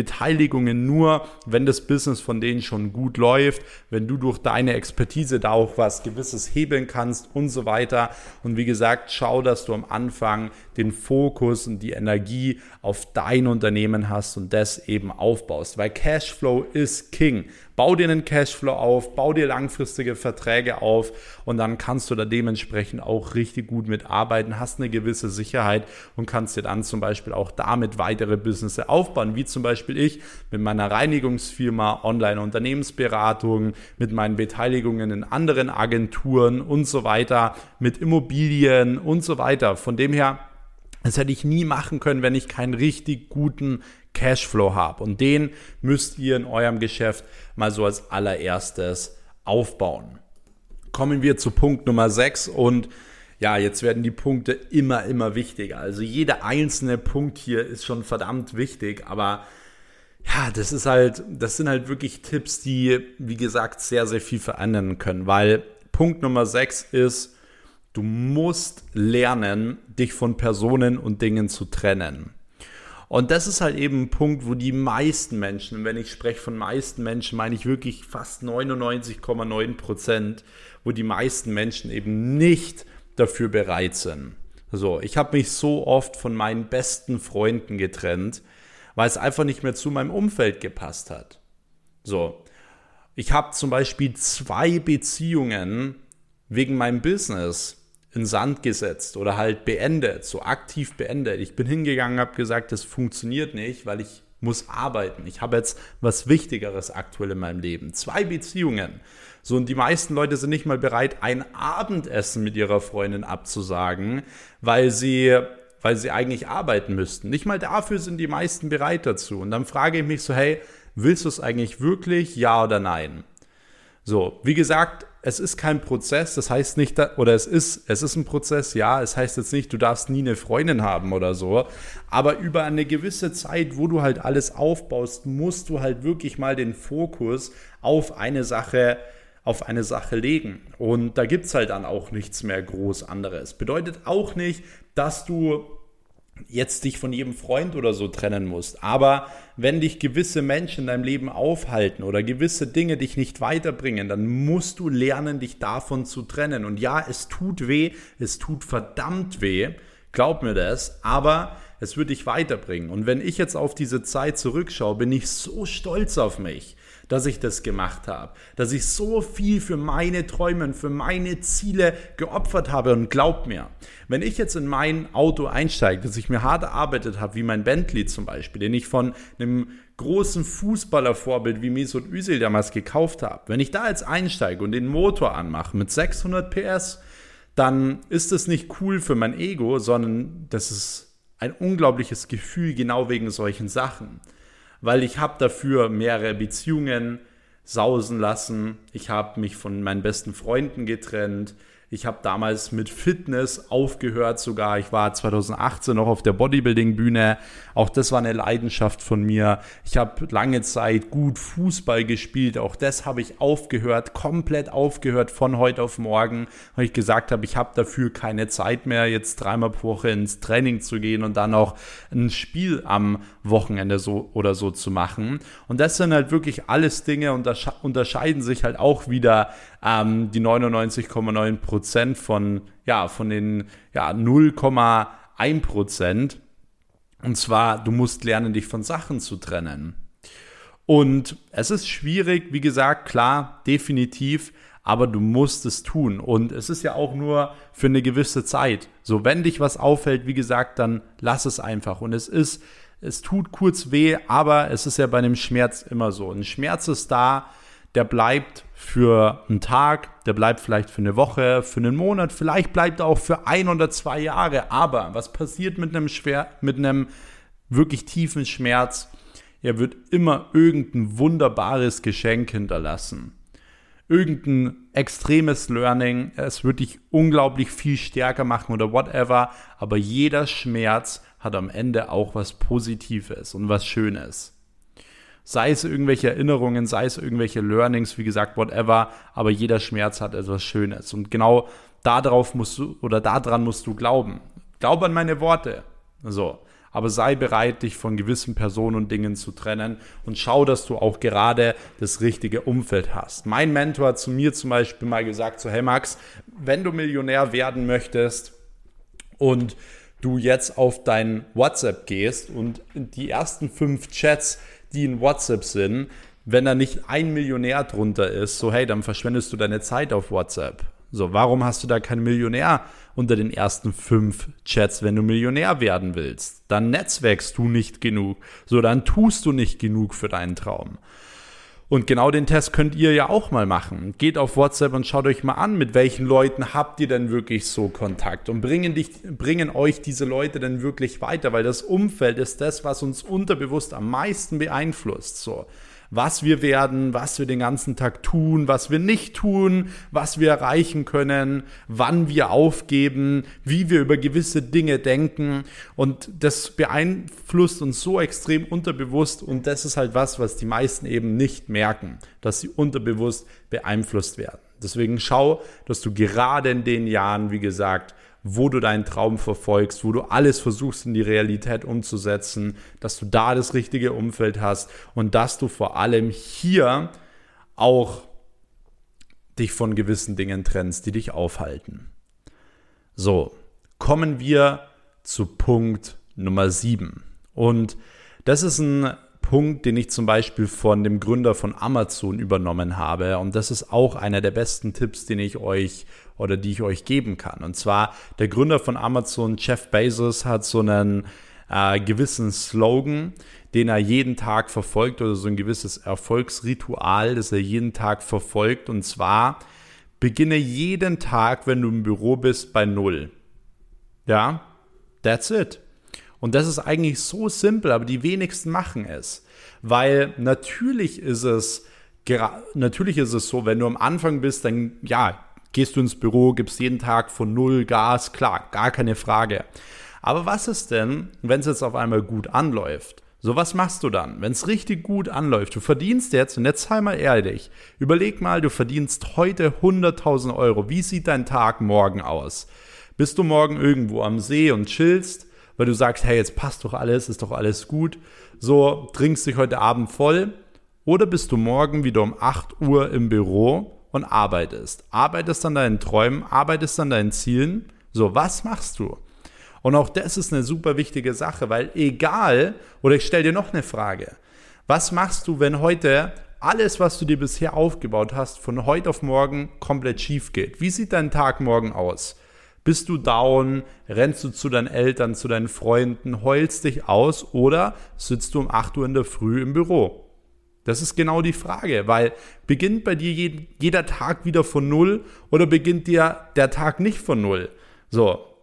A: Beteiligungen nur, wenn das Business von denen schon gut läuft, wenn du durch deine Expertise da auch was gewisses hebeln kannst und so weiter. Und wie gesagt, schau, dass du am Anfang den Fokus und die Energie auf dein Unternehmen hast und das eben aufbaust, weil Cashflow ist King. Bau dir einen Cashflow auf, bau dir langfristige Verträge auf und dann kannst du da dementsprechend auch richtig gut mitarbeiten, hast eine gewisse Sicherheit und kannst dir dann zum Beispiel auch damit weitere Business aufbauen, wie zum Beispiel ich mit meiner Reinigungsfirma, Online-Unternehmensberatung, mit meinen Beteiligungen in anderen Agenturen und so weiter, mit Immobilien und so weiter. Von dem her, das hätte ich nie machen können, wenn ich keinen richtig guten Cashflow habe. Und den müsst ihr in eurem Geschäft mal so als allererstes aufbauen. Kommen wir zu Punkt Nummer 6 und ja, jetzt werden die Punkte immer, immer wichtiger. Also jeder einzelne Punkt hier ist schon verdammt wichtig, aber ja, das ist halt, das sind halt wirklich Tipps, die, wie gesagt, sehr, sehr viel verändern können, weil Punkt Nummer 6 ist, du musst lernen, dich von Personen und Dingen zu trennen. Und das ist halt eben ein Punkt, wo die meisten Menschen, und wenn ich spreche von meisten Menschen, meine ich wirklich fast 99,9 Prozent, wo die meisten Menschen eben nicht dafür bereit sind. So, ich habe mich so oft von meinen besten Freunden getrennt, weil es einfach nicht mehr zu meinem Umfeld gepasst hat. So, ich habe zum Beispiel zwei Beziehungen wegen meinem Business in Sand gesetzt oder halt beendet, so aktiv beendet. Ich bin hingegangen, habe gesagt, das funktioniert nicht, weil ich muss arbeiten. Ich habe jetzt was Wichtigeres aktuell in meinem Leben. Zwei Beziehungen. So, und die meisten Leute sind nicht mal bereit, ein Abendessen mit ihrer Freundin abzusagen, weil sie, weil sie eigentlich arbeiten müssten. Nicht mal dafür sind die meisten bereit dazu. Und dann frage ich mich so, hey, willst du es eigentlich wirklich, ja oder nein? So, wie gesagt, es ist kein Prozess, das heißt nicht, oder es ist, es ist ein Prozess, ja, es heißt jetzt nicht, du darfst nie eine Freundin haben oder so, aber über eine gewisse Zeit, wo du halt alles aufbaust, musst du halt wirklich mal den Fokus auf eine Sache, auf eine Sache legen. Und da gibt es halt dann auch nichts mehr groß anderes. Bedeutet auch nicht, dass du jetzt dich von jedem Freund oder so trennen musst. Aber wenn dich gewisse Menschen in deinem Leben aufhalten oder gewisse Dinge dich nicht weiterbringen, dann musst du lernen, dich davon zu trennen. Und ja, es tut weh, es tut verdammt weh, glaub mir das, aber es wird dich weiterbringen. Und wenn ich jetzt auf diese Zeit zurückschaue, bin ich so stolz auf mich dass ich das gemacht habe, dass ich so viel für meine Träume und für meine Ziele geopfert habe. Und glaubt mir, wenn ich jetzt in mein Auto einsteige, dass ich mir hart erarbeitet habe, wie mein Bentley zum Beispiel, den ich von einem großen Fußballervorbild wie Mesut Özil damals gekauft habe, wenn ich da jetzt einsteige und den Motor anmache mit 600 PS, dann ist es nicht cool für mein Ego, sondern das ist ein unglaubliches Gefühl genau wegen solchen Sachen weil ich habe dafür mehrere Beziehungen sausen lassen. Ich habe mich von meinen besten Freunden getrennt. Ich habe damals mit Fitness aufgehört sogar. Ich war 2018 noch auf der Bodybuilding-Bühne. Auch das war eine Leidenschaft von mir. Ich habe lange Zeit gut Fußball gespielt. Auch das habe ich aufgehört, komplett aufgehört von heute auf morgen, weil ich gesagt habe, ich habe dafür keine Zeit mehr, jetzt dreimal pro Woche ins Training zu gehen und dann auch ein Spiel am Wochenende so oder so zu machen. Und das sind halt wirklich alles Dinge und unterscheiden sich halt auch wieder ähm, die 99,9 Prozent von, ja, von den ja, 0,1 Prozent. Und zwar, du musst lernen, dich von Sachen zu trennen. Und es ist schwierig, wie gesagt, klar, definitiv, aber du musst es tun. Und es ist ja auch nur für eine gewisse Zeit. So, wenn dich was auffällt, wie gesagt, dann lass es einfach. Und es ist, es tut kurz weh, aber es ist ja bei einem Schmerz immer so. Ein Schmerz ist da, der bleibt für einen Tag, der bleibt vielleicht für eine Woche, für einen Monat, vielleicht bleibt er auch für ein oder zwei Jahre. Aber was passiert mit einem schwer, mit einem wirklich tiefen Schmerz? Er wird immer irgendein wunderbares Geschenk hinterlassen. Irgendein extremes Learning, es wird dich unglaublich viel stärker machen oder whatever, aber jeder Schmerz hat am Ende auch was Positives und was Schönes sei es irgendwelche Erinnerungen, sei es irgendwelche Learnings, wie gesagt, whatever, aber jeder Schmerz hat etwas Schönes. Und genau darauf musst du oder daran musst du glauben. Glaub an meine Worte. So. Aber sei bereit, dich von gewissen Personen und Dingen zu trennen und schau, dass du auch gerade das richtige Umfeld hast. Mein Mentor hat zu mir zum Beispiel mal gesagt, so, hey Max, wenn du Millionär werden möchtest und du jetzt auf dein WhatsApp gehst und die ersten fünf Chats die in WhatsApp sind, wenn da nicht ein Millionär drunter ist, so hey, dann verschwendest du deine Zeit auf WhatsApp. So, warum hast du da keinen Millionär unter den ersten fünf Chats, wenn du Millionär werden willst? Dann netzwerkst du nicht genug. So, dann tust du nicht genug für deinen Traum. Und genau den Test könnt ihr ja auch mal machen. Geht auf WhatsApp und schaut euch mal an, mit welchen Leuten habt ihr denn wirklich so Kontakt und bringen, dich, bringen euch diese Leute denn wirklich weiter, weil das Umfeld ist das, was uns unterbewusst am meisten beeinflusst. So was wir werden, was wir den ganzen Tag tun, was wir nicht tun, was wir erreichen können, wann wir aufgeben, wie wir über gewisse Dinge denken. Und das beeinflusst uns so extrem unterbewusst und das ist halt was, was die meisten eben nicht merken, dass sie unterbewusst beeinflusst werden. Deswegen schau, dass du gerade in den Jahren, wie gesagt, wo du deinen Traum verfolgst, wo du alles versuchst in die Realität umzusetzen, dass du da das richtige Umfeld hast und dass du vor allem hier auch dich von gewissen Dingen trennst, die dich aufhalten. So, kommen wir zu Punkt Nummer 7. Und das ist ein Punkt, den ich zum Beispiel von dem Gründer von Amazon übernommen habe. Und das ist auch einer der besten Tipps, den ich euch oder die ich euch geben kann. Und zwar der Gründer von Amazon, Jeff Bezos, hat so einen äh, gewissen Slogan, den er jeden Tag verfolgt oder so ein gewisses Erfolgsritual, das er jeden Tag verfolgt. Und zwar beginne jeden Tag, wenn du im Büro bist, bei Null. Ja, that's it. Und das ist eigentlich so simpel, aber die wenigsten machen es. Weil natürlich ist es, natürlich ist es so, wenn du am Anfang bist, dann ja, gehst du ins Büro, gibst jeden Tag von null Gas, klar, gar keine Frage. Aber was ist denn, wenn es jetzt auf einmal gut anläuft? So, was machst du dann, wenn es richtig gut anläuft? Du verdienst jetzt, und jetzt sei mal ehrlich, überleg mal, du verdienst heute 100.000 Euro. Wie sieht dein Tag morgen aus? Bist du morgen irgendwo am See und chillst? weil du sagst, hey, jetzt passt doch alles, ist doch alles gut. So, trinkst dich heute Abend voll oder bist du morgen wieder um 8 Uhr im Büro und arbeitest. Arbeitest an deinen Träumen, arbeitest an deinen Zielen. So, was machst du? Und auch das ist eine super wichtige Sache, weil egal, oder ich stelle dir noch eine Frage, was machst du, wenn heute alles, was du dir bisher aufgebaut hast, von heute auf morgen komplett schief geht? Wie sieht dein Tag morgen aus? Bist du down? Rennst du zu deinen Eltern, zu deinen Freunden, heulst dich aus oder sitzt du um 8 Uhr in der Früh im Büro? Das ist genau die Frage, weil beginnt bei dir jeder Tag wieder von Null oder beginnt dir der Tag nicht von Null? So,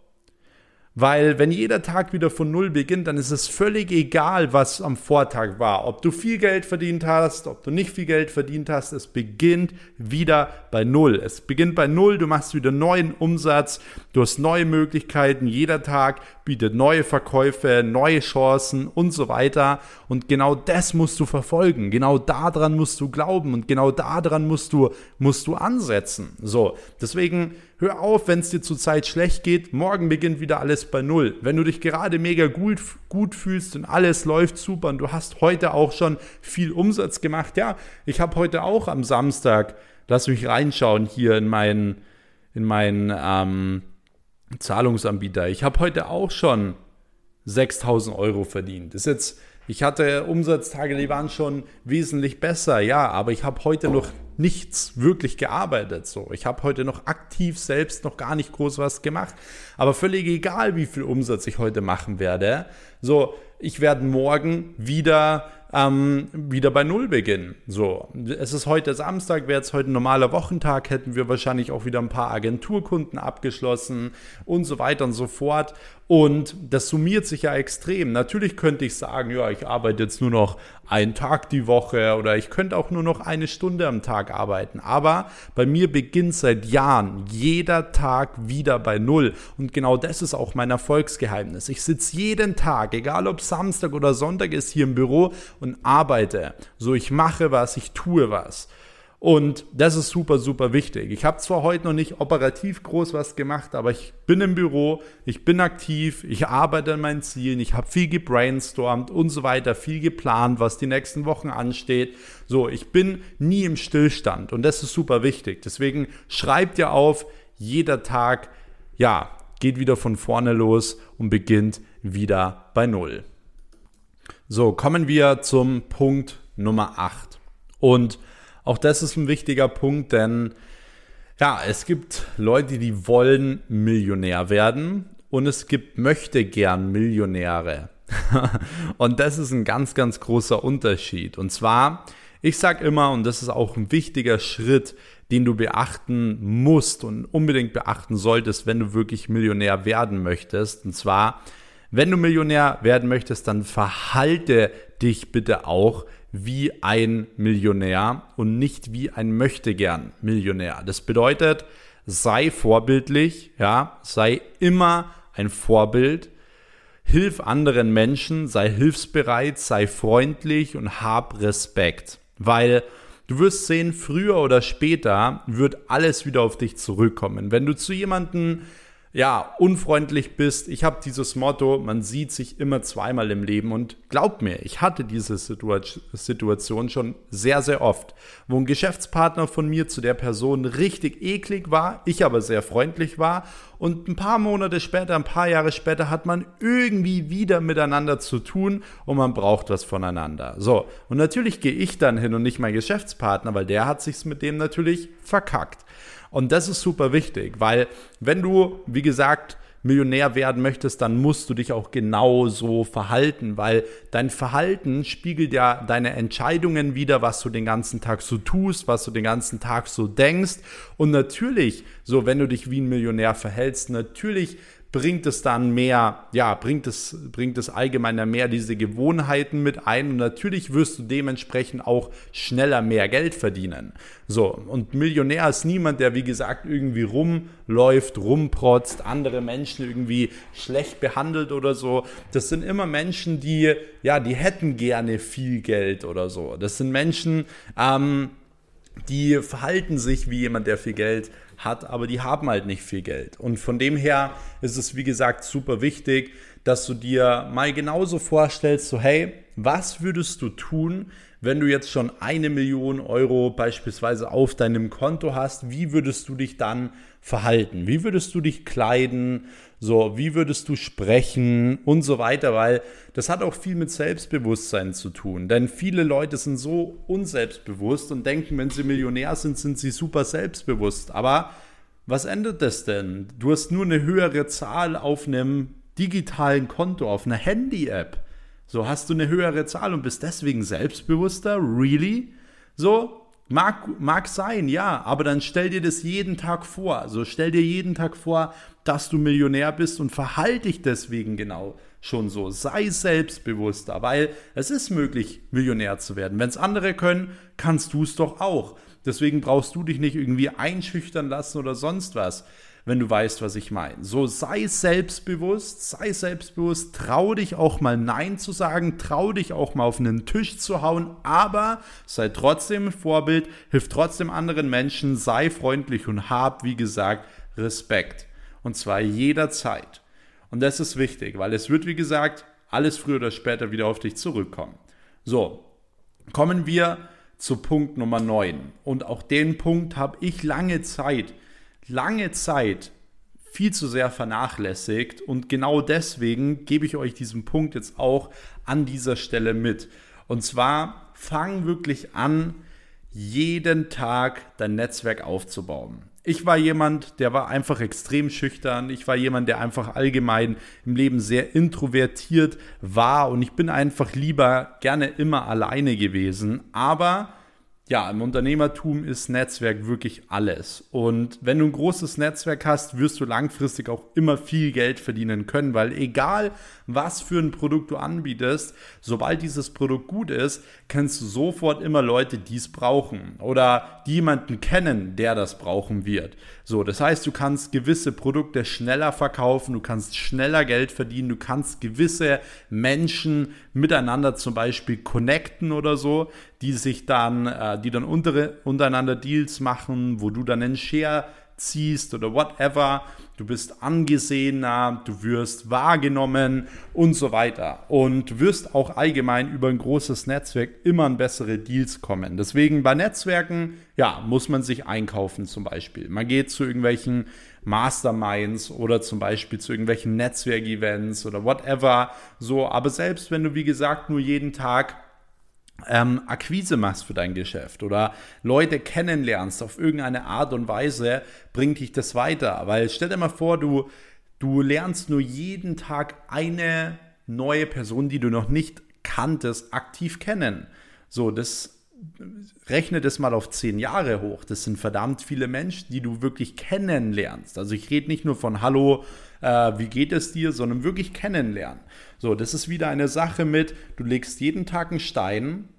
A: weil wenn jeder Tag wieder von Null beginnt, dann ist es völlig egal, was am Vortag war. Ob du viel Geld verdient hast, ob du nicht viel Geld verdient hast, es beginnt wieder bei Null. Es beginnt bei Null, du machst wieder neuen Umsatz, du hast neue Möglichkeiten, jeder Tag bietet neue Verkäufe, neue Chancen und so weiter. Und genau das musst du verfolgen. Genau daran musst du glauben und genau daran musst du, musst du ansetzen. So, deswegen Hör auf, wenn es dir zurzeit schlecht geht. Morgen beginnt wieder alles bei Null. Wenn du dich gerade mega gut, gut fühlst und alles läuft super und du hast heute auch schon viel Umsatz gemacht. Ja, ich habe heute auch am Samstag, lass mich reinschauen hier in meinen, in meinen ähm, Zahlungsanbieter. Ich habe heute auch schon 6000 Euro verdient. Das ist jetzt ich hatte Umsatztage, die waren schon wesentlich besser, ja, aber ich habe heute noch nichts wirklich gearbeitet. So, ich habe heute noch aktiv selbst noch gar nicht groß was gemacht. Aber völlig egal, wie viel Umsatz ich heute machen werde. So, ich werde morgen wieder ähm, wieder bei Null beginnen. So, es ist heute Samstag, wäre jetzt heute ein normaler Wochentag, hätten wir wahrscheinlich auch wieder ein paar Agenturkunden abgeschlossen und so weiter und so fort. Und das summiert sich ja extrem. Natürlich könnte ich sagen, ja, ich arbeite jetzt nur noch einen Tag die Woche oder ich könnte auch nur noch eine Stunde am Tag arbeiten. Aber bei mir beginnt seit Jahren jeder Tag wieder bei Null. Und genau das ist auch mein Erfolgsgeheimnis. Ich sitze jeden Tag, egal ob Samstag oder Sonntag ist, hier im Büro und arbeite. So, ich mache was, ich tue was. Und das ist super, super wichtig. Ich habe zwar heute noch nicht operativ groß was gemacht, aber ich bin im Büro, ich bin aktiv, ich arbeite an meinen Zielen, ich habe viel gebrainstormt und so weiter, viel geplant, was die nächsten Wochen ansteht. So, ich bin nie im Stillstand und das ist super wichtig. Deswegen schreibt ihr auf, jeder Tag, ja, geht wieder von vorne los und beginnt wieder bei Null. So, kommen wir zum Punkt Nummer 8. Und auch das ist ein wichtiger Punkt, denn ja, es gibt Leute, die wollen Millionär werden und es gibt möchte gern Millionäre. und das ist ein ganz, ganz großer Unterschied. Und zwar, ich sage immer, und das ist auch ein wichtiger Schritt, den du beachten musst und unbedingt beachten solltest, wenn du wirklich Millionär werden möchtest. Und zwar, wenn du Millionär werden möchtest, dann verhalte dich bitte auch wie ein Millionär und nicht wie ein Möchtegern Millionär. Das bedeutet, sei vorbildlich, ja, sei immer ein Vorbild, hilf anderen Menschen, sei hilfsbereit, sei freundlich und hab Respekt, weil Du wirst sehen, früher oder später wird alles wieder auf dich zurückkommen. Wenn du zu jemandem ja, unfreundlich bist. Ich habe dieses Motto, man sieht sich immer zweimal im Leben und glaub mir, ich hatte diese Situa Situation schon sehr, sehr oft, wo ein Geschäftspartner von mir zu der Person richtig eklig war, ich aber sehr freundlich war und ein paar Monate später, ein paar Jahre später hat man irgendwie wieder miteinander zu tun und man braucht was voneinander. So, und natürlich gehe ich dann hin und nicht mein Geschäftspartner, weil der hat sich's mit dem natürlich verkackt. Und das ist super wichtig, weil wenn du, wie gesagt, Millionär werden möchtest, dann musst du dich auch genauso verhalten, weil dein Verhalten spiegelt ja deine Entscheidungen wieder, was du den ganzen Tag so tust, was du den ganzen Tag so denkst. Und natürlich, so wenn du dich wie ein Millionär verhältst, natürlich bringt es dann mehr, ja, bringt es, bringt es allgemeiner mehr diese Gewohnheiten mit ein und natürlich wirst du dementsprechend auch schneller mehr Geld verdienen. So, und Millionär ist niemand, der wie gesagt irgendwie rumläuft, rumprotzt, andere Menschen irgendwie schlecht behandelt oder so. Das sind immer Menschen, die, ja, die hätten gerne viel Geld oder so. Das sind Menschen, ähm, die verhalten sich wie jemand, der viel Geld hat, aber die haben halt nicht viel Geld. Und von dem her ist es, wie gesagt, super wichtig, dass du dir mal genauso vorstellst, so hey, was würdest du tun, wenn du jetzt schon eine Million Euro beispielsweise auf deinem Konto hast, wie würdest du dich dann verhalten? Wie würdest du dich kleiden? So, wie würdest du sprechen und so weiter? Weil das hat auch viel mit Selbstbewusstsein zu tun. Denn viele Leute sind so unselbstbewusst und denken, wenn sie Millionär sind, sind sie super selbstbewusst. Aber was ändert das denn? Du hast nur eine höhere Zahl auf einem digitalen Konto, auf einer Handy-App. So hast du eine höhere Zahl und bist deswegen selbstbewusster? Really? So, Mag, mag sein, ja, aber dann stell dir das jeden Tag vor. Also stell dir jeden Tag vor, dass du Millionär bist und verhalte dich deswegen genau schon so. Sei selbstbewusster, weil es ist möglich, Millionär zu werden. Wenn es andere können, kannst du es doch auch. Deswegen brauchst du dich nicht irgendwie einschüchtern lassen oder sonst was wenn du weißt, was ich meine. So sei selbstbewusst, sei selbstbewusst, trau dich auch mal Nein zu sagen, trau dich auch mal auf einen Tisch zu hauen, aber sei trotzdem ein Vorbild, hilf trotzdem anderen Menschen, sei freundlich und hab, wie gesagt, Respekt. Und zwar jederzeit. Und das ist wichtig, weil es wird, wie gesagt, alles früher oder später wieder auf dich zurückkommen. So, kommen wir zu Punkt Nummer 9. Und auch den Punkt habe ich lange Zeit lange Zeit viel zu sehr vernachlässigt und genau deswegen gebe ich euch diesen Punkt jetzt auch an dieser Stelle mit. Und zwar fang wirklich an, jeden Tag dein Netzwerk aufzubauen. Ich war jemand, der war einfach extrem schüchtern. Ich war jemand, der einfach allgemein im Leben sehr introvertiert war und ich bin einfach lieber gerne immer alleine gewesen. Aber ja, im Unternehmertum ist Netzwerk wirklich alles. Und wenn du ein großes Netzwerk hast, wirst du langfristig auch immer viel Geld verdienen können, weil egal was für ein Produkt du anbietest, sobald dieses Produkt gut ist, kennst du sofort immer Leute, die es brauchen oder die jemanden kennen, der das brauchen wird. So, das heißt, du kannst gewisse Produkte schneller verkaufen, du kannst schneller Geld verdienen, du kannst gewisse Menschen miteinander zum Beispiel connecten oder so, die sich dann, äh, die dann unter, untereinander Deals machen, wo du dann einen Share ziehst oder whatever. Du bist angesehener, du wirst wahrgenommen und so weiter. Und wirst auch allgemein über ein großes Netzwerk immer an bessere Deals kommen. Deswegen bei Netzwerken, ja, muss man sich einkaufen zum Beispiel. Man geht zu irgendwelchen Masterminds oder zum Beispiel zu irgendwelchen Netzwerkevents oder whatever. So, aber selbst wenn du, wie gesagt, nur jeden Tag ähm, Akquise machst für dein Geschäft oder Leute kennenlernst auf irgendeine Art und Weise, bringt dich das weiter. Weil stell dir mal vor, du, du lernst nur jeden Tag eine neue Person, die du noch nicht kanntest, aktiv kennen. So, das rechne das mal auf zehn Jahre hoch. Das sind verdammt viele Menschen, die du wirklich kennenlernst. Also ich rede nicht nur von Hallo, äh, wie geht es dir, sondern wirklich kennenlernen. So, das ist wieder eine Sache mit, du legst jeden Tag einen Stein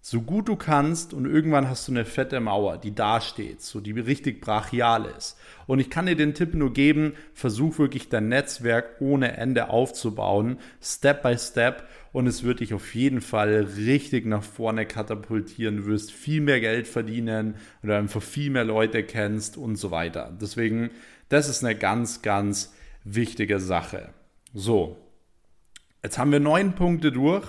A: so gut du kannst und irgendwann hast du eine fette Mauer, die da steht, so die richtig brachial ist. Und ich kann dir den Tipp nur geben, versuch wirklich dein Netzwerk ohne Ende aufzubauen, Step by Step und es wird dich auf jeden Fall richtig nach vorne katapultieren. Du wirst viel mehr Geld verdienen oder einfach viel mehr Leute kennst und so weiter. Deswegen, das ist eine ganz, ganz wichtige Sache. So, jetzt haben wir neun Punkte durch.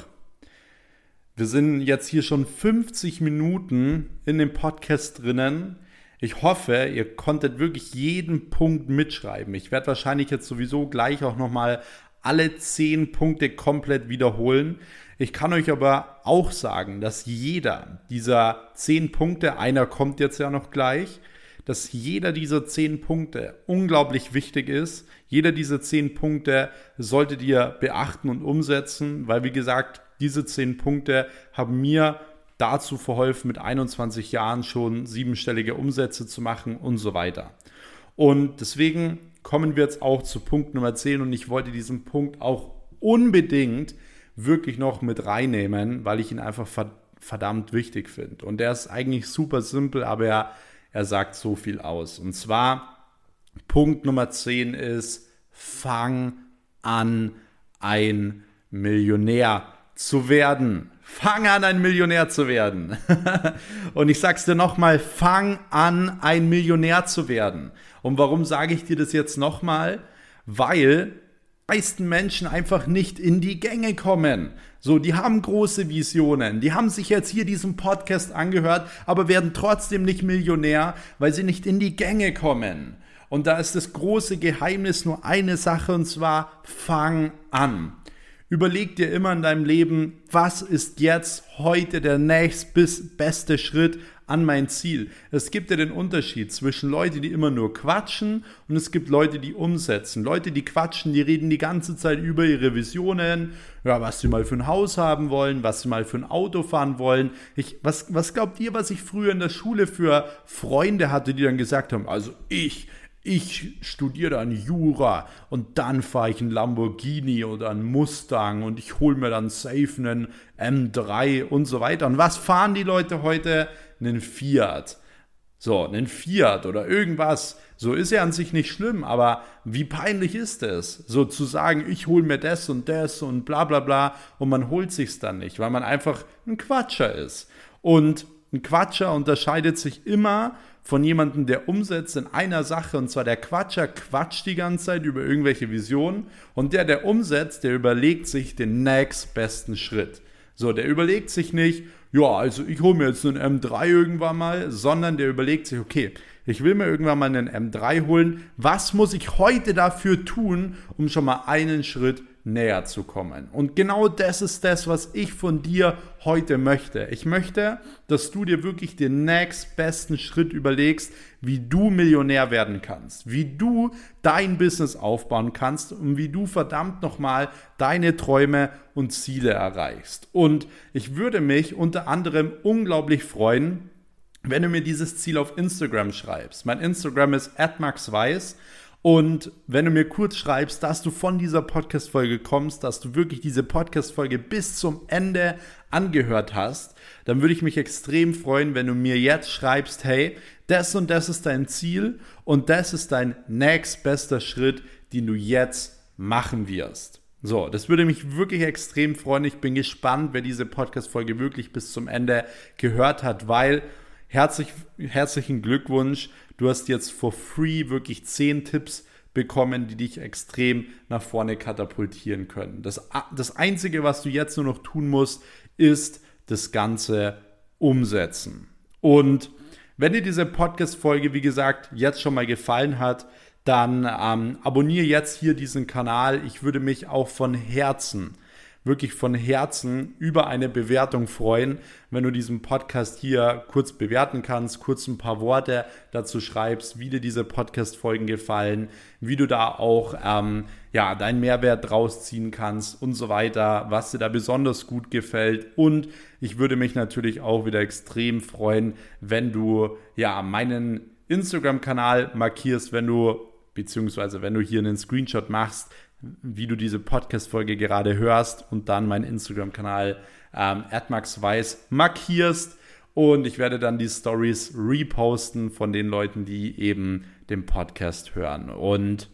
A: Wir sind jetzt hier schon 50 Minuten in dem Podcast drinnen. Ich hoffe, ihr konntet wirklich jeden Punkt mitschreiben. Ich werde wahrscheinlich jetzt sowieso gleich auch nochmal alle 10 Punkte komplett wiederholen. Ich kann euch aber auch sagen, dass jeder dieser 10 Punkte, einer kommt jetzt ja noch gleich, dass jeder dieser 10 Punkte unglaublich wichtig ist. Jeder dieser 10 Punkte solltet ihr beachten und umsetzen, weil wie gesagt, diese zehn Punkte haben mir dazu verholfen, mit 21 Jahren schon siebenstellige Umsätze zu machen und so weiter. Und deswegen kommen wir jetzt auch zu Punkt Nummer 10 und ich wollte diesen Punkt auch unbedingt wirklich noch mit reinnehmen, weil ich ihn einfach verdammt wichtig finde. Und der ist eigentlich super simpel, aber er, er sagt so viel aus. Und zwar Punkt Nummer 10 ist, fang an, ein Millionär zu werden. Fang an, ein Millionär zu werden. und ich sag's dir nochmal, fang an, ein Millionär zu werden. Und warum sage ich dir das jetzt nochmal? Weil meisten Menschen einfach nicht in die Gänge kommen. So, die haben große Visionen, die haben sich jetzt hier diesen Podcast angehört, aber werden trotzdem nicht Millionär, weil sie nicht in die Gänge kommen. Und da ist das große Geheimnis nur eine Sache und zwar fang an. Überleg dir immer in deinem Leben, was ist jetzt heute der nächstbeste Schritt an mein Ziel. Es gibt ja den Unterschied zwischen Leuten, die immer nur quatschen und es gibt Leute, die umsetzen. Leute, die quatschen, die reden die ganze Zeit über ihre Visionen, ja, was sie mal für ein Haus haben wollen, was sie mal für ein Auto fahren wollen. Ich, was, was glaubt ihr, was ich früher in der Schule für Freunde hatte, die dann gesagt haben, also ich, ich studiere dann Jura und dann fahre ich einen Lamborghini oder einen Mustang und ich hole mir dann safe einen M3 und so weiter. Und was fahren die Leute heute? Einen Fiat. So, einen Fiat oder irgendwas. So ist ja an sich nicht schlimm, aber wie peinlich ist es, so zu sagen, ich hole mir das und das und bla bla bla und man holt sich's dann nicht, weil man einfach ein Quatscher ist. Und ein Quatscher unterscheidet sich immer von jemandem, der umsetzt in einer Sache, und zwar der Quatscher quatscht die ganze Zeit über irgendwelche Visionen und der, der umsetzt, der überlegt sich den nächstbesten Schritt. So, der überlegt sich nicht, ja, also ich hole mir jetzt einen M3 irgendwann mal, sondern der überlegt sich, okay, ich will mir irgendwann mal einen M3 holen. Was muss ich heute dafür tun, um schon mal einen Schritt näher zu kommen. Und genau das ist das, was ich von dir heute möchte. Ich möchte, dass du dir wirklich den nächstbesten Schritt überlegst, wie du Millionär werden kannst, wie du dein Business aufbauen kannst und wie du verdammt nochmal deine Träume und Ziele erreichst. Und ich würde mich unter anderem unglaublich freuen, wenn du mir dieses Ziel auf Instagram schreibst. Mein Instagram ist @maxweiss und wenn du mir kurz schreibst, dass du von dieser Podcast-Folge kommst, dass du wirklich diese Podcast-Folge bis zum Ende angehört hast, dann würde ich mich extrem freuen, wenn du mir jetzt schreibst, hey, das und das ist dein Ziel und das ist dein nächstbester Schritt, den du jetzt machen wirst. So, das würde mich wirklich extrem freuen. Ich bin gespannt, wer diese Podcast-Folge wirklich bis zum Ende gehört hat, weil herzlich, herzlichen Glückwunsch. Du hast jetzt for free wirklich 10 Tipps bekommen, die dich extrem nach vorne katapultieren können. Das, das Einzige, was du jetzt nur noch tun musst, ist das Ganze umsetzen. Und wenn dir diese Podcast-Folge, wie gesagt, jetzt schon mal gefallen hat, dann ähm, abonniere jetzt hier diesen Kanal. Ich würde mich auch von Herzen wirklich von Herzen über eine Bewertung freuen, wenn du diesen Podcast hier kurz bewerten kannst, kurz ein paar Worte dazu schreibst, wie dir diese Podcast-Folgen gefallen, wie du da auch ähm, ja, deinen Mehrwert draus ziehen kannst und so weiter, was dir da besonders gut gefällt. Und ich würde mich natürlich auch wieder extrem freuen, wenn du ja meinen Instagram-Kanal markierst, wenn du beziehungsweise wenn du hier einen Screenshot machst, wie du diese Podcast-Folge gerade hörst und dann meinen Instagram-Kanal ähm, @maxweiss markierst und ich werde dann die Stories reposten von den Leuten, die eben den Podcast hören. Und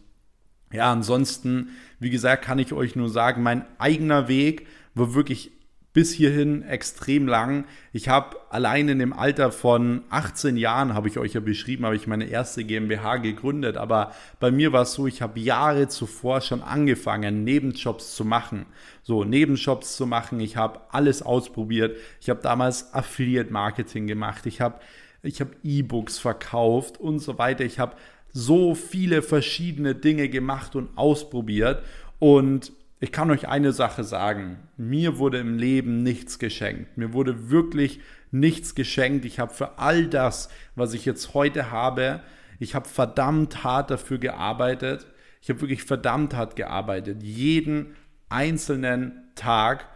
A: ja, ansonsten, wie gesagt, kann ich euch nur sagen, mein eigener Weg war wirklich bis hierhin extrem lang. Ich habe allein in dem Alter von 18 Jahren, habe ich euch ja beschrieben, habe ich meine erste GmbH gegründet. Aber bei mir war es so, ich habe Jahre zuvor schon angefangen, Nebenjobs zu machen. So, Nebenjobs zu machen. Ich habe alles ausprobiert. Ich habe damals Affiliate Marketing gemacht. Ich habe ich habe E-Books verkauft und so weiter. Ich habe so viele verschiedene Dinge gemacht und ausprobiert. Und ich kann euch eine Sache sagen. Mir wurde im Leben nichts geschenkt. Mir wurde wirklich nichts geschenkt. Ich habe für all das, was ich jetzt heute habe, ich habe verdammt hart dafür gearbeitet. Ich habe wirklich verdammt hart gearbeitet. Jeden einzelnen Tag.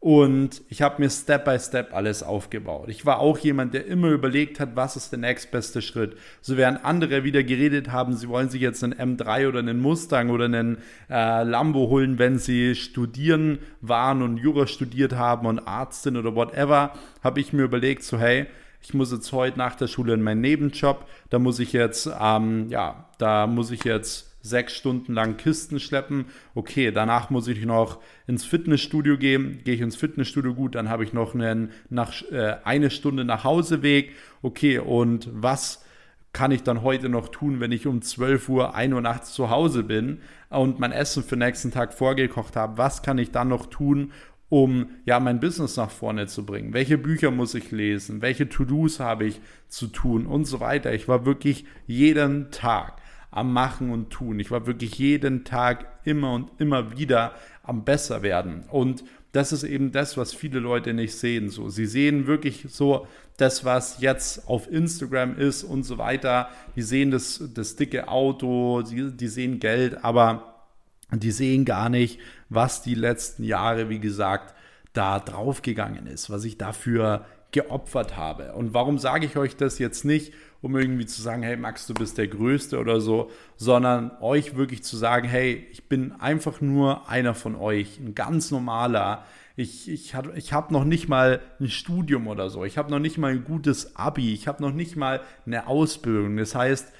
A: Und ich habe mir Step by Step alles aufgebaut. Ich war auch jemand, der immer überlegt hat, was ist der nächstbeste Schritt. So während andere wieder geredet haben, sie wollen sich jetzt einen M3 oder einen Mustang oder einen äh, Lambo holen, wenn sie studieren waren und Jura studiert haben und Arzt sind oder whatever, habe ich mir überlegt, so hey, ich muss jetzt heute nach der Schule in meinen Nebenjob, da muss ich jetzt, ähm, ja, da muss ich jetzt sechs Stunden lang Kisten schleppen. Okay, danach muss ich noch ins Fitnessstudio gehen. Gehe ich ins Fitnessstudio gut, dann habe ich noch einen nach, äh, eine Stunde nach Hauseweg. Okay, und was kann ich dann heute noch tun, wenn ich um 12 Uhr, 1 Uhr nachts zu Hause bin und mein Essen für den nächsten Tag vorgekocht habe? Was kann ich dann noch tun, um ja mein Business nach vorne zu bringen? Welche Bücher muss ich lesen? Welche To-Dos habe ich zu tun und so weiter? Ich war wirklich jeden Tag am Machen und Tun. Ich war wirklich jeden Tag immer und immer wieder am besser werden. Und das ist eben das, was viele Leute nicht sehen. So, sie sehen wirklich so das, was jetzt auf Instagram ist und so weiter. Die sehen das, das dicke Auto, die, die sehen Geld, aber die sehen gar nicht, was die letzten Jahre, wie gesagt, da draufgegangen ist, was ich dafür geopfert habe. Und warum sage ich euch das jetzt nicht, um irgendwie zu sagen, hey Max, du bist der Größte oder so, sondern euch wirklich zu sagen, hey, ich bin einfach nur einer von euch, ein ganz normaler. Ich, ich, ich habe noch nicht mal ein Studium oder so, ich habe noch nicht mal ein gutes ABI, ich habe noch nicht mal eine Ausbildung. Das heißt,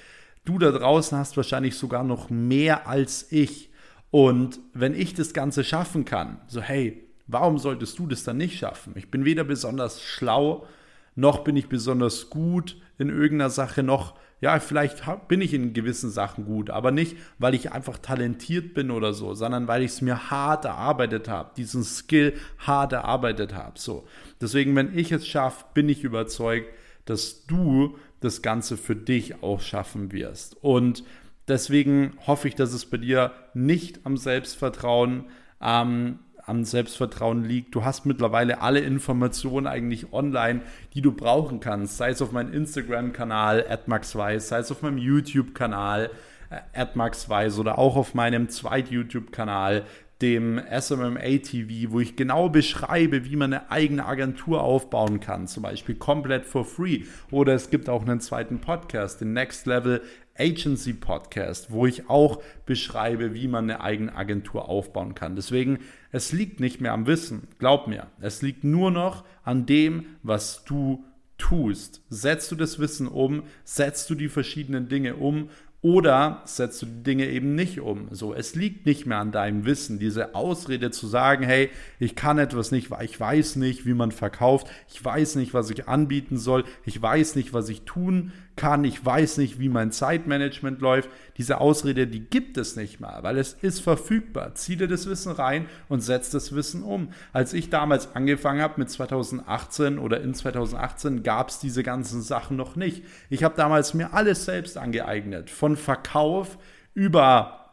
A: du da draußen hast wahrscheinlich sogar noch mehr als ich. Und wenn ich das Ganze schaffen kann, so hey, warum solltest du das dann nicht schaffen? Ich bin weder besonders schlau, noch bin ich besonders gut in irgendeiner Sache, noch, ja, vielleicht bin ich in gewissen Sachen gut, aber nicht, weil ich einfach talentiert bin oder so, sondern weil ich es mir hart erarbeitet habe, diesen Skill hart erarbeitet habe. So. Deswegen, wenn ich es schaffe, bin ich überzeugt, dass du das Ganze für dich auch schaffen wirst. Und deswegen hoffe ich, dass es bei dir nicht am Selbstvertrauen ähm, am Selbstvertrauen liegt. Du hast mittlerweile alle Informationen eigentlich online, die du brauchen kannst. Sei es auf meinem Instagram-Kanal, @maxweiss, sei es auf meinem YouTube-Kanal, äh, @maxweiss oder auch auf meinem zweiten YouTube-Kanal, dem SMMA TV, wo ich genau beschreibe, wie man eine eigene Agentur aufbauen kann, zum Beispiel komplett for free. Oder es gibt auch einen zweiten Podcast, den Next Level Agency Podcast, wo ich auch beschreibe, wie man eine eigene Agentur aufbauen kann. Deswegen, es liegt nicht mehr am Wissen, glaub mir. Es liegt nur noch an dem, was du tust. Setzt du das Wissen um, setzt du die verschiedenen Dinge um oder setzt du die Dinge eben nicht um? So, es liegt nicht mehr an deinem Wissen, diese Ausrede zu sagen, hey, ich kann etwas nicht, weil ich weiß nicht, wie man verkauft, ich weiß nicht, was ich anbieten soll, ich weiß nicht, was ich tun kann, ich weiß nicht, wie mein Zeitmanagement läuft. Diese Ausrede, die gibt es nicht mal, weil es ist verfügbar. Zieh dir das Wissen rein und setz das Wissen um. Als ich damals angefangen habe mit 2018 oder in 2018 gab es diese ganzen Sachen noch nicht. Ich habe damals mir alles selbst angeeignet, von Verkauf über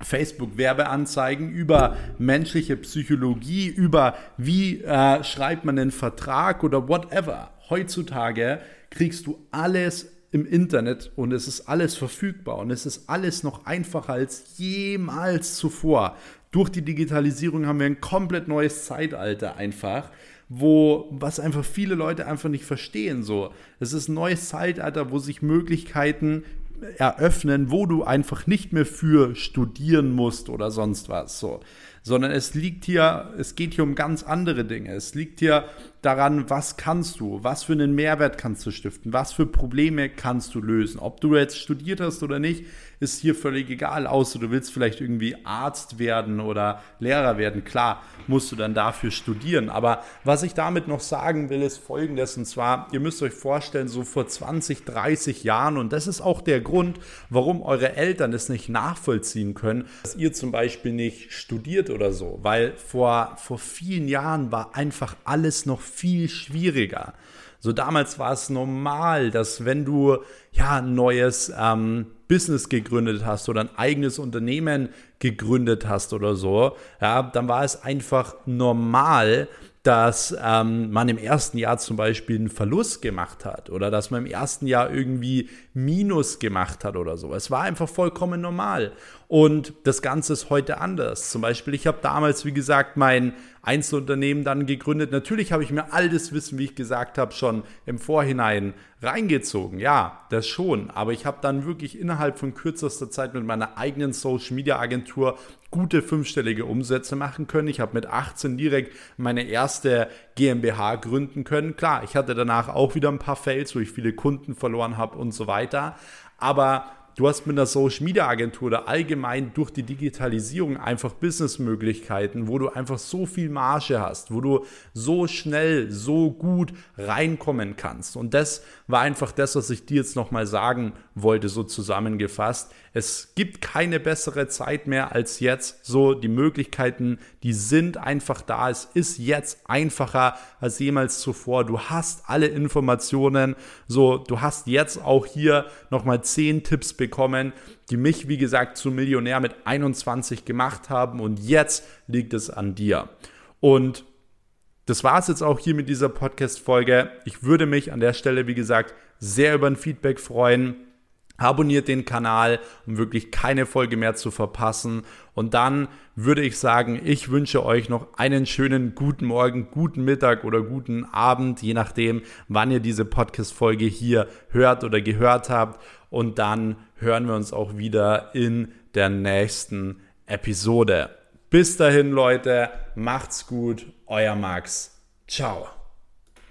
A: Facebook-Werbeanzeigen, über menschliche Psychologie, über wie äh, schreibt man einen Vertrag oder whatever. Heutzutage kriegst du alles im Internet und es ist alles verfügbar und es ist alles noch einfacher als jemals zuvor. Durch die Digitalisierung haben wir ein komplett neues Zeitalter einfach, wo was einfach viele Leute einfach nicht verstehen so. Es ist ein neues Zeitalter, wo sich Möglichkeiten eröffnen, wo du einfach nicht mehr für studieren musst oder sonst was. So sondern es liegt hier, es geht hier um ganz andere Dinge. Es liegt hier daran, was kannst du, was für einen Mehrwert kannst du stiften, was für Probleme kannst du lösen. Ob du jetzt studiert hast oder nicht, ist hier völlig egal, außer du willst vielleicht irgendwie Arzt werden oder Lehrer werden. Klar, musst du dann dafür studieren. Aber was ich damit noch sagen will, ist folgendes. Und zwar, ihr müsst euch vorstellen, so vor 20, 30 Jahren, und das ist auch der Grund, warum eure Eltern es nicht nachvollziehen können, dass ihr zum Beispiel nicht studiert oder so. Weil vor, vor vielen Jahren war einfach alles noch viel schwieriger. So damals war es normal, dass wenn du ja ein neues ähm, Business gegründet hast oder ein eigenes Unternehmen gegründet hast oder so, ja, dann war es einfach normal, dass ähm, man im ersten Jahr zum Beispiel einen Verlust gemacht hat oder dass man im ersten Jahr irgendwie Minus gemacht hat oder so. Es war einfach vollkommen normal. Und das Ganze ist heute anders. Zum Beispiel, ich habe damals, wie gesagt, mein Einzelunternehmen dann gegründet. Natürlich habe ich mir all das Wissen, wie ich gesagt habe, schon im Vorhinein reingezogen. Ja, das schon. Aber ich habe dann wirklich innerhalb von kürzester Zeit mit meiner eigenen Social Media Agentur gute fünfstellige Umsätze machen können. Ich habe mit 18 direkt meine erste GmbH gründen können. Klar, ich hatte danach auch wieder ein paar Fails, wo ich viele Kunden verloren habe und so weiter. Aber Du hast mit einer Social Media Agentur oder allgemein durch die Digitalisierung einfach Businessmöglichkeiten, wo du einfach so viel Marge hast, wo du so schnell, so gut reinkommen kannst. Und das war einfach das, was ich dir jetzt nochmal sagen wollte, so zusammengefasst. Es gibt keine bessere Zeit mehr als jetzt. So, die Möglichkeiten, die sind einfach da. Es ist jetzt einfacher als jemals zuvor. Du hast alle Informationen. So, du hast jetzt auch hier nochmal zehn Tipps bekommen, die mich, wie gesagt, zum Millionär mit 21 gemacht haben. Und jetzt liegt es an dir. Und das war es jetzt auch hier mit dieser Podcast-Folge. Ich würde mich an der Stelle, wie gesagt, sehr über ein Feedback freuen. Abonniert den Kanal, um wirklich keine Folge mehr zu verpassen. Und dann würde ich sagen, ich wünsche euch noch einen schönen guten Morgen, guten Mittag oder guten Abend, je nachdem, wann ihr diese Podcast-Folge hier hört oder gehört habt. Und dann hören wir uns auch wieder in der nächsten Episode. Bis dahin, Leute, macht's gut, euer Max. Ciao.